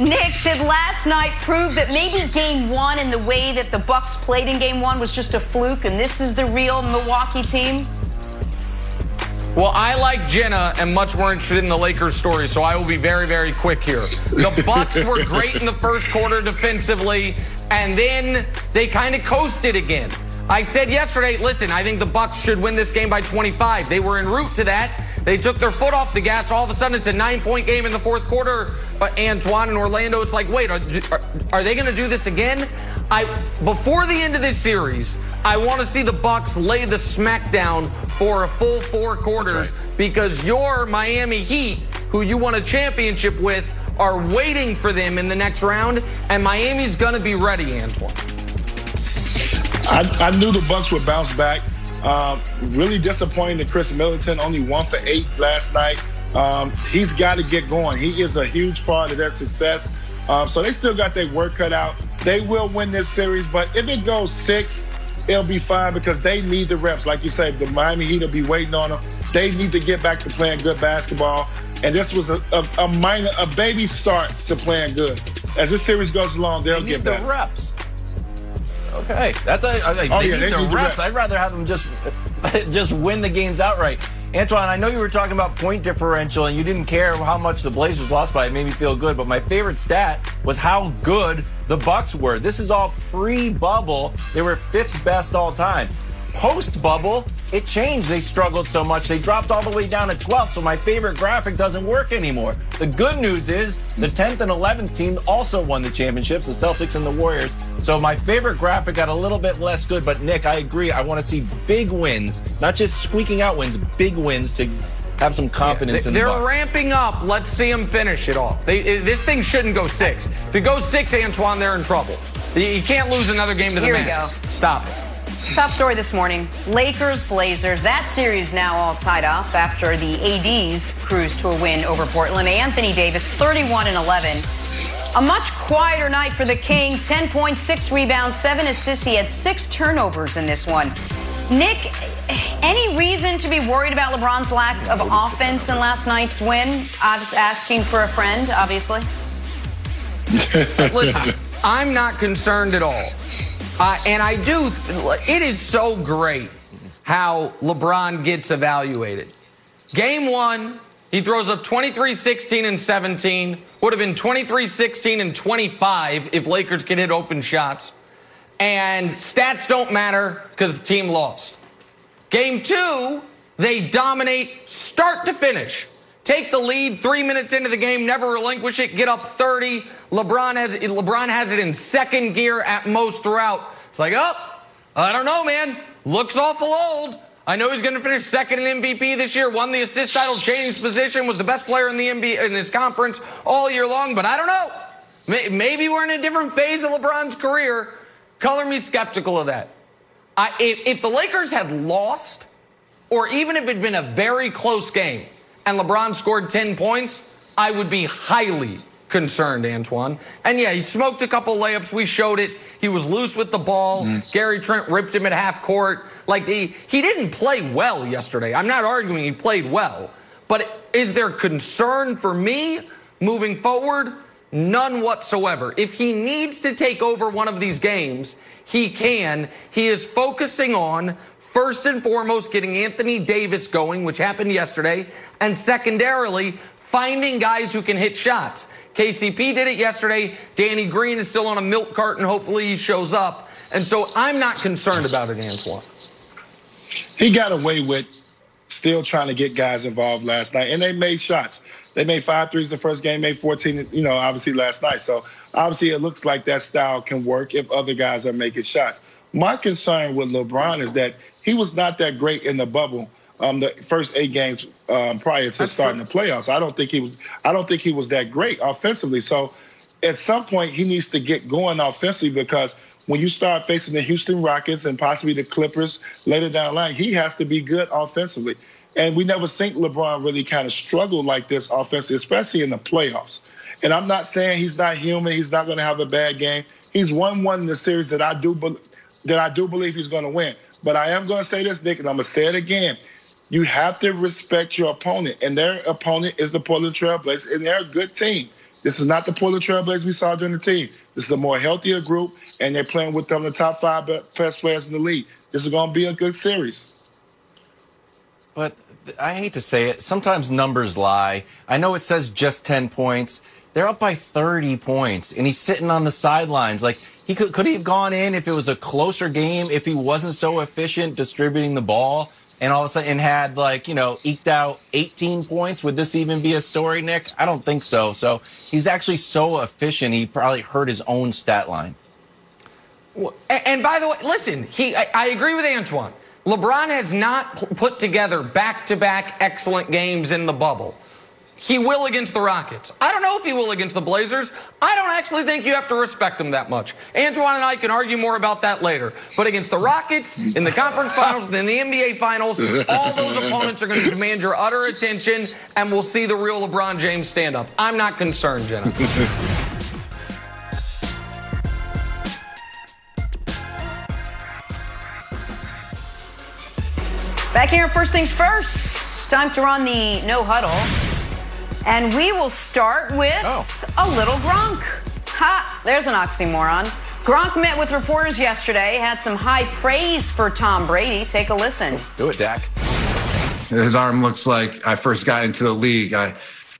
Nick, did last night prove that maybe game one and the way that the Bucks played in game one was just a fluke and this is the real Milwaukee team? Well, I like Jenna and much more interested in the Lakers story, so I will be very, very quick here. The Bucks were great in the first quarter defensively, and then they kind of coasted again. I said yesterday, listen, I think the Bucks should win this game by 25. They were en route to that. They took their foot off the gas. All of a sudden, it's a nine-point game in the fourth quarter. But Antoine and Orlando, it's like, wait, are, are they going to do this again? I before the end of this series, I want to see the Bucks lay the smackdown for a full four quarters right. because your Miami Heat, who you won a championship with, are waiting for them in the next round, and Miami's going to be ready, Antoine. I, I knew the Bucks would bounce back. Um, really disappointing to Khris Middleton only one for eight last night. Um, he's got to get going. He is a huge part of their success. Uh, so they still got their work cut out. They will win this series, but if it goes six, it'll be fine because they need the reps. Like you said, the Miami Heat will be waiting on them. They need to get back to playing good basketball. And this was a, a, a minor, a baby start to playing good. As this series goes along, they'll they get the back. reps. Okay, that's a, I, oh, they yeah, need they the need reps. I'd rather have them just just win the games outright. Antoine, I know you were talking about point differential and you didn't care how much the Blazers lost by. It made me feel good, but my favorite stat was how good the Bucks were. This is all pre-bubble. They were fifth best all time. Post bubble, it changed. They struggled so much. They dropped all the way down to 12th. So my favorite graphic doesn't work anymore. The good news is the 10th and 11th team also won the championships, the Celtics and the Warriors. So my favorite graphic got a little bit less good. But Nick, I agree. I want to see big wins, not just squeaking out wins, big wins to have some confidence yeah, they, in the They're ramping up. Let's see them finish it off. They, this thing shouldn't go six. If it goes six, Antoine, they're in trouble. You can't lose another game to the Here man. we go. Stop it. Top story this morning Lakers Blazers. That series now all tied up after the ADs cruise to a win over Portland. Anthony Davis, 31 and 11. A much quieter night for the King 10.6 rebounds, 7 assists. He had six turnovers in this one. Nick, any reason to be worried about LeBron's lack of offense in last night's win? I was asking for a friend, obviously. Listen, I'm not concerned at all. Uh, and I do, it is so great how LeBron gets evaluated. Game one, he throws up 23, 16, and 17. Would have been 23, 16, and 25 if Lakers could hit open shots. And stats don't matter because the team lost. Game two, they dominate start to finish. Take the lead three minutes into the game, never relinquish it, get up 30. LeBron has it, LeBron has it in second gear at most throughout. It's like, oh, I don't know, man. Looks awful old. I know he's going to finish second in MVP this year, won the assist title, changed position, was the best player in the NBA in his conference all year long, but I don't know. Maybe we're in a different phase of LeBron's career. Color me skeptical of that. I, if, if the Lakers had lost, or even if it had been a very close game and LeBron scored 10 points, I would be highly concerned, Antoine. And yeah, he smoked a couple layups. We showed it. He was loose with the ball. Mm. Gary Trent ripped him at half court. Like he, he didn't play well yesterday. I'm not arguing he played well. But is there concern for me moving forward? None whatsoever. If he needs to take over one of these games, he can. He is focusing on first and foremost getting Anthony Davis going, which happened yesterday, and secondarily finding guys who can hit shots. KCP did it yesterday. Danny Green is still on a milk carton. Hopefully he shows up. And so I'm not concerned about it, Antoine. He got away with still trying to get guys involved last night, and they made shots. They made five threes the first game, made 14, you know, obviously last night. So obviously it looks like that style can work if other guys are making shots. My concern with LeBron is that he was not that great in the bubble um, the first eight games um, prior to That's starting true. the playoffs. I don't think he was. I don't think he was that great offensively. So at some point he needs to get going offensively because when you start facing the Houston Rockets and possibly the Clippers later down the line, he has to be good offensively. And we never seen LeBron really kind of struggle like this offensively, especially in the playoffs. And I'm not saying he's not human. He's not going to have a bad game. He's won one in the series that I do that I do believe he's going to win. But I am going to say this, Nick, and I'm going to say it again You have to respect your opponent, and their opponent is the Portland Trailblazers, and they're a good team. This is not the Portland Trailblazers we saw during the team. This is a more healthier group, and they're playing with them the top five best players in the league. This is going to be a good series. But I hate to say it. Sometimes numbers lie. I know it says just 10 points. They're up by 30 points, and he's sitting on the sidelines. Like, he could, could he have gone in if it was a closer game, if he wasn't so efficient distributing the ball? and all of a sudden had like you know eked out 18 points? Would this even be a story nick? I don't think so. So he's actually so efficient he probably hurt his own stat line. And by the way listen he i, I agree with antoine. Lebron has not put together back-to-back excellent games in the bubble he will against the Rockets. I don't know if he will against the Blazers. I don't actually think you have to respect him that much. Antoine and I can argue more about that later. But against the Rockets, in the conference finals, in the NBA finals, all those opponents are going to demand your utter attention, and we'll see the real LeBron James stand up. I'm not concerned, Jenna. Back here, first things first. Time to run the no huddle. And we will start with oh. a little Gronk. Ha! There's an oxymoron. Gronk met with reporters yesterday, had some high praise for Tom Brady. Take a listen. Do it, Dak. His arm looks like I first got into the league. I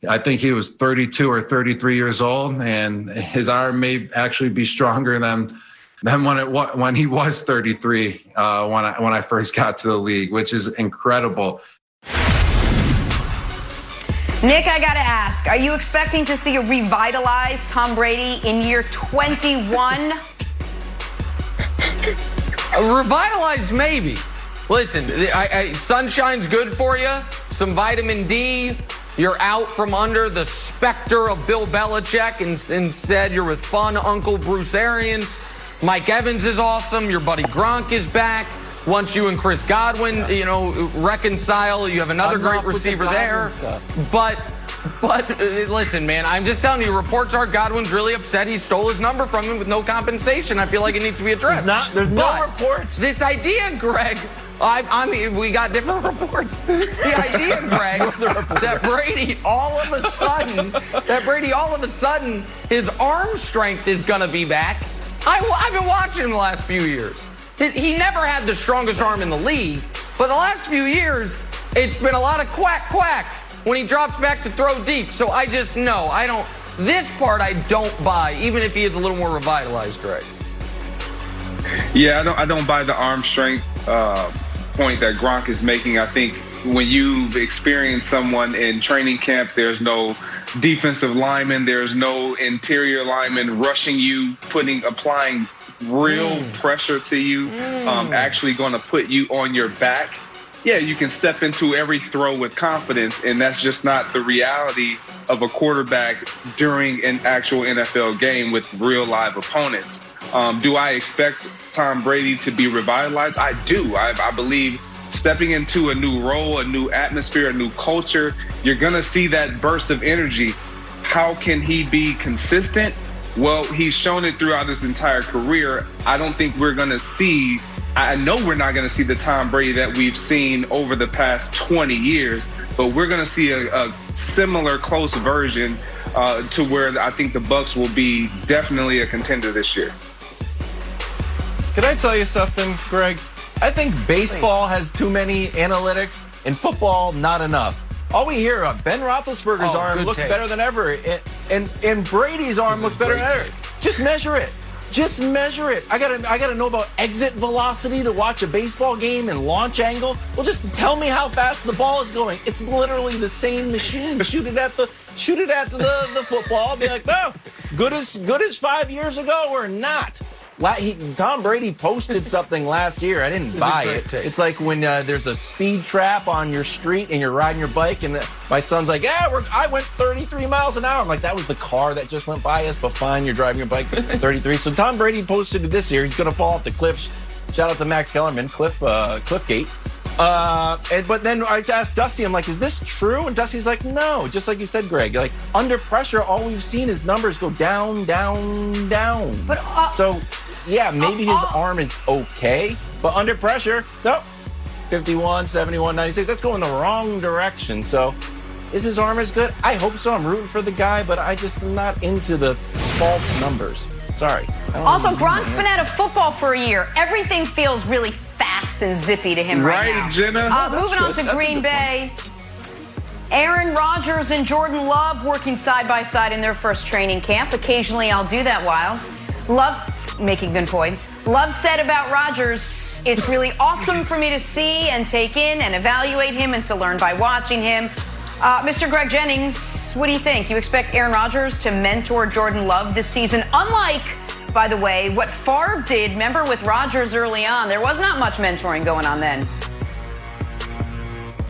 I think he was 32 or 33 years old, and his arm may actually be stronger than than when it when he was 33 uh, when I when I first got to the league, which is incredible. Nick, I got to ask, are you expecting to see a revitalized Tom Brady in year 21? revitalized, maybe. Listen, I, I, sunshine's good for you. Some vitamin D. You're out from under the specter of Bill Belichick. And instead, you're with fun Uncle Bruce Arians. Mike Evans is awesome. Your buddy Gronk is back. Once you and Chris Godwin, you know, reconcile, you have another great receiver the there. Stuff. But but uh, listen, man, I'm just telling you, reports are Godwin's really upset he stole his number from him with no compensation. I feel like it needs to be addressed. Not, there's no reports. This idea, Greg, I, I, mean, we got different reports. The idea, Greg, that Brady all of a sudden, that Brady all of a sudden, his arm strength is going to be back. I, have been watching him the last few years. He never had the strongest arm in the league, but the last few years, it's been a lot of quack quack when he drops back to throw deep. So I just know I don't. This part I don't buy, even if he is a little more revitalized, Greg. Yeah, I don't. I don't buy the arm strength uh, point that Gronk is making. I think when you've experienced someone in training camp, there's no defensive lineman, there's no interior lineman rushing you, putting applying real mm. pressure to you, um, mm. um, actually going to put you on your back, yeah, you can step into every throw with confidence, and that's just not the reality of a quarterback during an actual NFL game with real live opponents. Um, do I expect Tom Brady to be revitalized? I do. I, I believe stepping into a new role, a new atmosphere, a new culture, you're going to see that burst of energy. How can he be consistent? Well, he's shown it throughout his entire career. I don't think we're going to see, I know we're not going to see the Tom Brady that we've seen over the past 20 years, but we're going to see a, a, similar close version uh, to where I think the Bucks will be definitely a contender this year. Can I tell you something, Greg? I think baseball has too many analytics and football not enough. All we hear of Ben Roethlisberger's oh, arm looks take. better than ever, and, and, and Brady's arm looks better than ever. Take. Just measure it. Just measure it. I gotta I gotta know about exit velocity to watch a baseball game and launch angle. Well, just tell me how fast the ball is going. It's literally the same machine. shoot it at the shoot it at the, the football. Be like, no, good as good as five years ago or not. He, Tom Brady posted something last year. I didn't buy it. Take. It's like when uh, there's a speed trap on your street and you're riding your bike, and the, my son's like, "Yeah, I went 33 miles an hour." I'm like, "That was the car that just went by us, but fine, you're driving your bike 33." so Tom Brady posted it this year. He's going to fall off the cliff. Shout out to Max Kellerman, Cliff uh, Cliffgate. Uh, and, but then I asked Dusty, I'm like, is this true? And Dusty's like, no, just like you said, Greg. Like under pressure, all we've seen is numbers go down, down, down. But uh, so yeah, maybe his arm is okay, but under pressure, no. 51, 71, 96. That's going the wrong direction. So is his arm as good? I hope so. I'm rooting for the guy, but I just am not into the false numbers. Sorry. Also, Gronk's been out of football for a year. Everything feels really fast and zippy to him right, Right, now. Jenna? Uh, No, moving on to That's Green good Bay. Aaron Rodgers and Jordan Love working side by side in their first training camp. Occasionally, I'll do that, Wildes. Love making good points. Love said about Rodgers, it's really awesome for me to see and take in and evaluate him and to learn by watching him. Uh, Mr. Greg Jennings, what do you think? You expect Aaron Rodgers to mentor Jordan Love this season? Unlike, by the way, what Favre did, remember with Rodgers early on, there was not much mentoring going on then.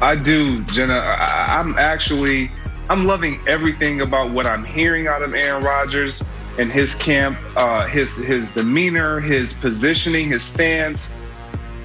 I do, Jenna. I, I'm actually, I'm loving everything about what I'm hearing out of Aaron Rodgers and his camp, uh, his his demeanor, his positioning, his stance.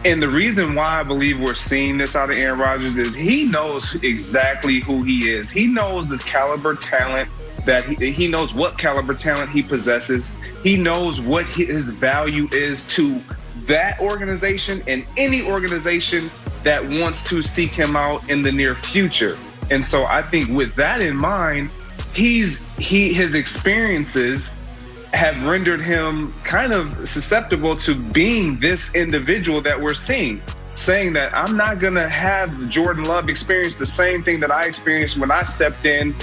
And the reason why I believe we're seeing this out of Aaron Rodgers is he knows exactly who he is. He knows the caliber talent that he, he knows what caliber talent he possesses. He knows what his value is to that organization and any organization that wants to seek him out in the near future. And so I think with that in mind, he's he his experiences have rendered him kind of susceptible to being this individual that we're seeing. Saying that I'm not going to have Jordan Love experience the same thing that I experienced when I stepped in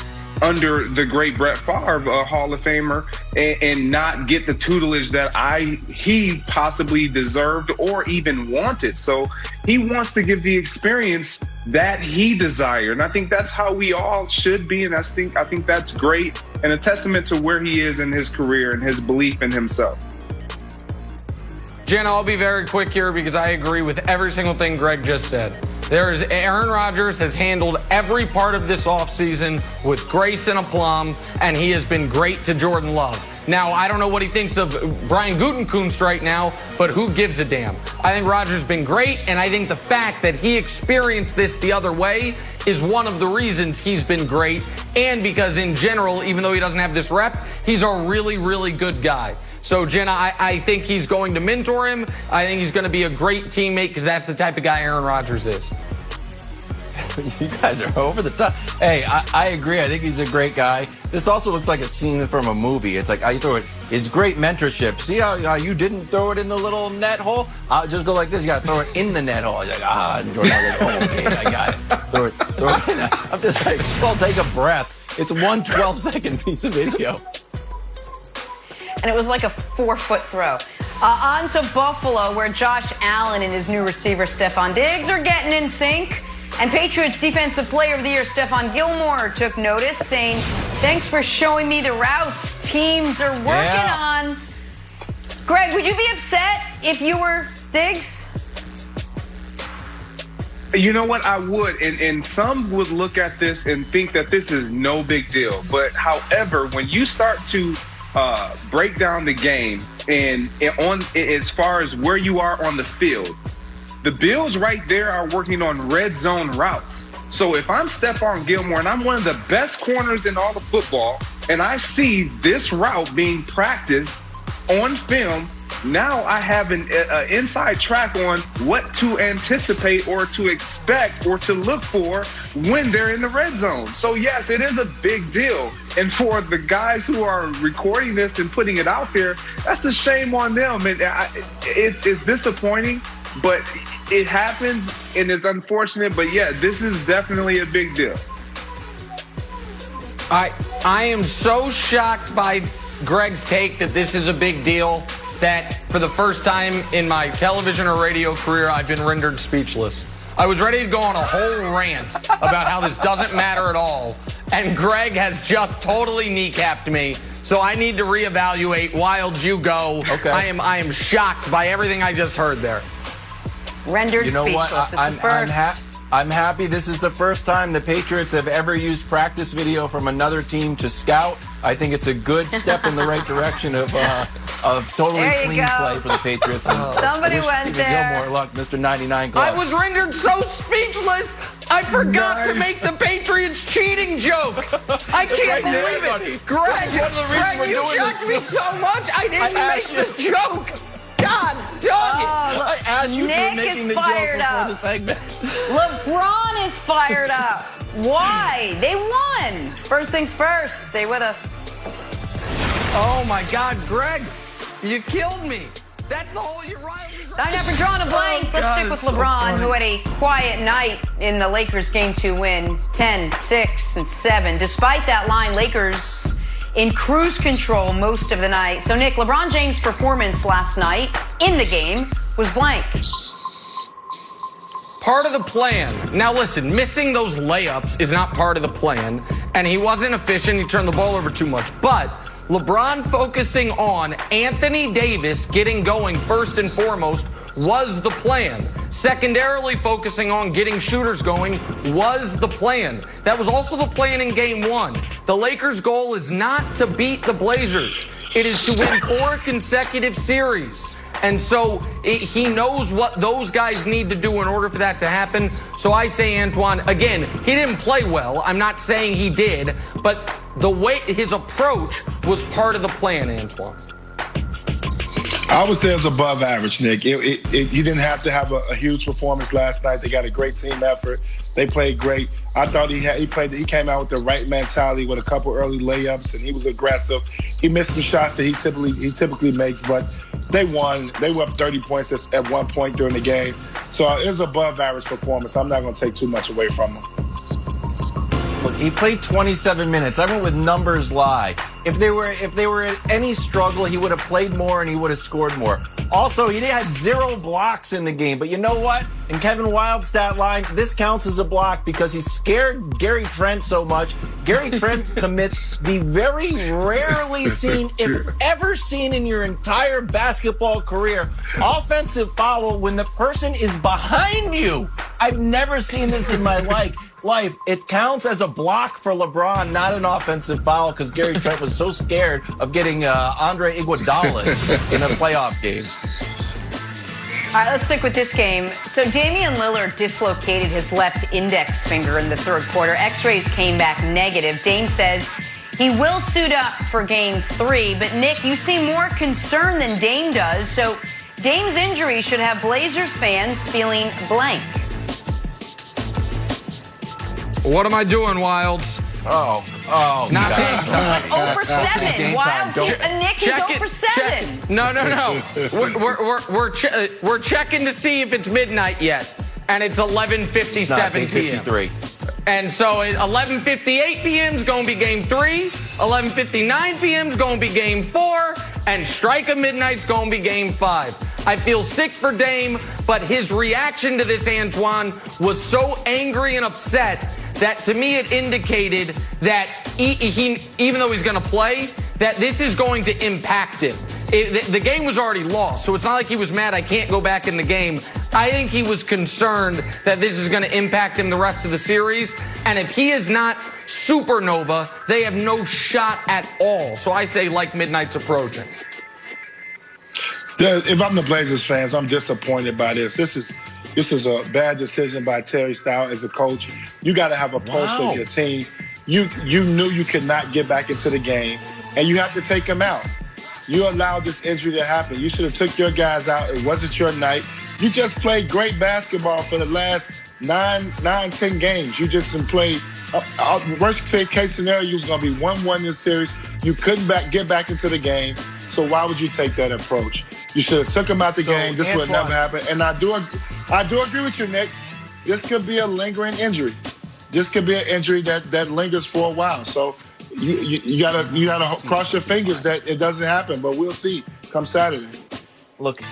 under the great Brett Favre, a Hall of Famer, and, and not get the tutelage that I he possibly deserved or even wanted. So he wants to give the experience that he desired, and I think that's how we all should be. And I think I think that's great and a testament to where he is in his career and his belief in himself. Jen, I'll be very quick here because I agree with every single thing Greg just said. There is Aaron Rodgers has handled every part of this offseason with grace and aplomb, and he has been great to Jordan Love. Now, I don't know what he thinks of Brian Gutekunst right now, but who gives a damn? I think Rodgers been great, and I think the fact that he experienced this the other way is one of the reasons he's been great, and because in general, even though he doesn't have this rep, he's a really, really good guy. So, Jenna, I, I think he's going to mentor him. I think he's going to be a great teammate because that's the type of guy Aaron Rodgers is. you guys are over the top. Hey, I, I agree. I think he's a great guy. This also looks like a scene from a movie. It's like I throw it. It's great mentorship. See how, how you didn't throw it in the little net hole? I'll just go like this. You got to throw it in the net hole. You're like ah, Jordan, I okay, I got it. Throw it. Throw it. I'm just like, well, take a breath. It's one 12 second piece of video. and it was like a four foot throw. Uh, on to Buffalo, where Josh Allen and his new receiver, Stefon Diggs, are getting in sync. And Patriots Defensive Player of the Year, Stephon Gilmore, took notice, saying, Thanks for showing me the routes teams are working Yeah. on. Greg, would you be upset if you were Diggs? You know what? I would, and, and some would look at this and think that this is no big deal. But however, when you start to uh, break down the game and, and on as far as where you are on the field, the Bills right there are working on red zone routes. So if I'm Stephon Gilmore and I'm one of the best corners in all of football, and I see this route being practiced on film, now I have an uh, inside track on what to anticipate or to expect or to look for when they're in the red zone. So yes, it is a big deal. And for the guys who are recording this and putting it out there, that's a shame on them. And I, it's it's disappointing, but it happens and it's unfortunate. But yeah, this is definitely a big deal. I I am so shocked by Greg's take that this is a big deal that for the first time in my television or radio career I've been rendered speechless. I was ready to go on a whole rant about how this doesn't matter at all. And Greg has just totally kneecapped me. So I need to reevaluate. Wild, you go. Okay. I am I am shocked by everything I just heard there. Rendered You know what? speechless. I, it's am 1st I'm, ha- I'm happy this is the first time the Patriots have ever used practice video from another team to scout. I think it's a good step in the right direction of uh, of totally clean go. play for the Patriots. And Somebody I wish went Stephon there. Gilmore luck, Mr. 99 Glove. I was rendered so speechless. I forgot to make the Patriots cheating joke. I can't Right there, believe buddy. it. Greg, One of the reasons Greg we're you doing shocked this- me so much. I didn't I make the joke. God, dog Oh, ah, I asked you if you were Nick is the fired up. LeBron is fired up. Why? They won. First things first. Stay with us. Oh my God, Greg, you killed me. That's the whole. You're right. Time now for drawing a blank. Oh, Let's God, stick with it's so LeBron, who had a quiet night in the Lakers game to win 10, 6, and 7. Despite that line, Lakers in cruise control most of the night. So, Nick, LeBron James' performance last night in the game was blank. Part of the plan. Now, listen, missing those layups is not part of the plan, and he wasn't efficient. He turned the ball over too much. But LeBron focusing on Anthony Davis getting going first and foremost was the plan. Secondarily, focusing on getting shooters going was the plan. That was also the plan in game one. The Lakers' goal is not to beat the Blazers, it is to win four consecutive series. And so it, he knows what those guys need to do in order for that to happen. So I say, Antoine, again, he didn't play well. I'm not saying he did, but the way his approach was part of the plan, Antoine. I would say it was above average, Nick. It, it, it, you didn't have to have a, a huge performance last night. They got a great team effort. They played great. I thought he had he played. He came out with the right mentality with a couple early layups, and he was aggressive. He missed some shots that he typically he typically makes, but they won. They were up 30 points at, one point during the game, so uh, it was above average performance. I'm not going to take too much away from him. Look, he played 27 minutes. Everyone with numbers lie. If they were if they were in any struggle, he would have played more and he would have scored more. Also, he had zero blocks in the game. But you know what? In Kevin Wildes' stat line, this counts as a block because he scared Gary Trent so much. Gary Trent commits the very rarely seen, if ever seen in your entire basketball career, offensive foul when the person is behind you. I've never seen this in my life life, it counts as a block for LeBron, not an offensive foul, because Gary Trent was so scared of getting uh, Andre Iguodala in a playoff game. All right, let's stick with this game. So Damian Lillard dislocated his left index finger in the third quarter. X-rays came back negative. Dame says he will suit up for game three. But Nick, you seem more concerned than Dame does. So Dame's injury should have Blazers fans feeling blank. What am I doing, Wildes? Oh, oh, Not God. game time. Oh for seven. game Wild. Uh, Nick is Check oh it. for seven. it. No, no, no. we're we're we're we're, che- uh, we're checking to see if it's midnight yet, and it's 11:57 It's not, p.m. 53. And so 11:58 p.m. is going to be game three. 11:59 p.m. is going to be game four, and strike of midnight's going to be game five. I feel sick for Dame, but his reaction to this, Antoine, was so angry and upset that to me it indicated that he, he even though he's going to play, that this is going to impact him. It, the, the game was already lost, so it's not like he was mad. I can't go back in the game. I think he was concerned that this is going to impact him the rest of the series. And if he is not supernova, they have no shot at all. So I say like midnight's approaching. If I'm the Blazers fans, I'm disappointed by this. This is this is a bad decision by Terry Stotts as a coach. You got to have a pulse Wow. of your team. You you knew you could not get back into the game, and you have to take him out. You allowed this injury to happen. You should have took your guys out. It wasn't your night. You just played great basketball for the last nine, nine, ten games. You just didn't play. Uh, uh, worst case scenario, you was going to be one-one in this series. You couldn't back, get back into the game. So why would you take that approach? You should have took him out the So, game. This would never happen. And I do, I do agree with you, Nick. This could be a lingering injury. This could be an injury that that lingers for a while. So you you, you gotta you gotta cross your fingers that it doesn't happen. But we'll see come Saturday. Look,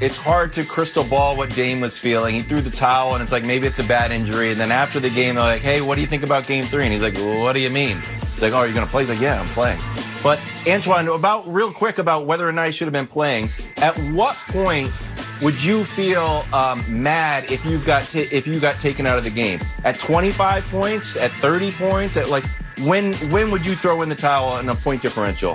it's hard to crystal ball what Dame was feeling. He threw the towel, and it's like maybe it's a bad injury. And then after the game, they're like, "Hey, what do you think about Game 3? And he's like, well, "What do you mean?" He's like, "Oh, are you're gonna play?" He's like, "Yeah, I'm playing." But Antoine, about real quick about whether or not he should have been playing. At what point would you feel um, mad if you got ta- if you got taken out of the game? At 25 points? At 30 points? At like when when would you throw in the towel in a point differential?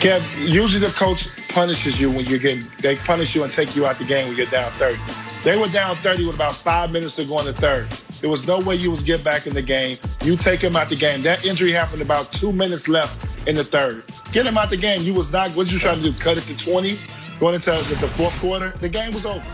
Kev, usually the coach punishes you when you're getting they punish you and take you out the game when you're down 30. They were down 30 with about five minutes to go in the third. There was no way you was get back in the game. You take him out the game. That injury happened about two minutes left in the third. Get him out the game. You was not what you trying to do? Cut it to 20? going into the fourth quarter, the game was over.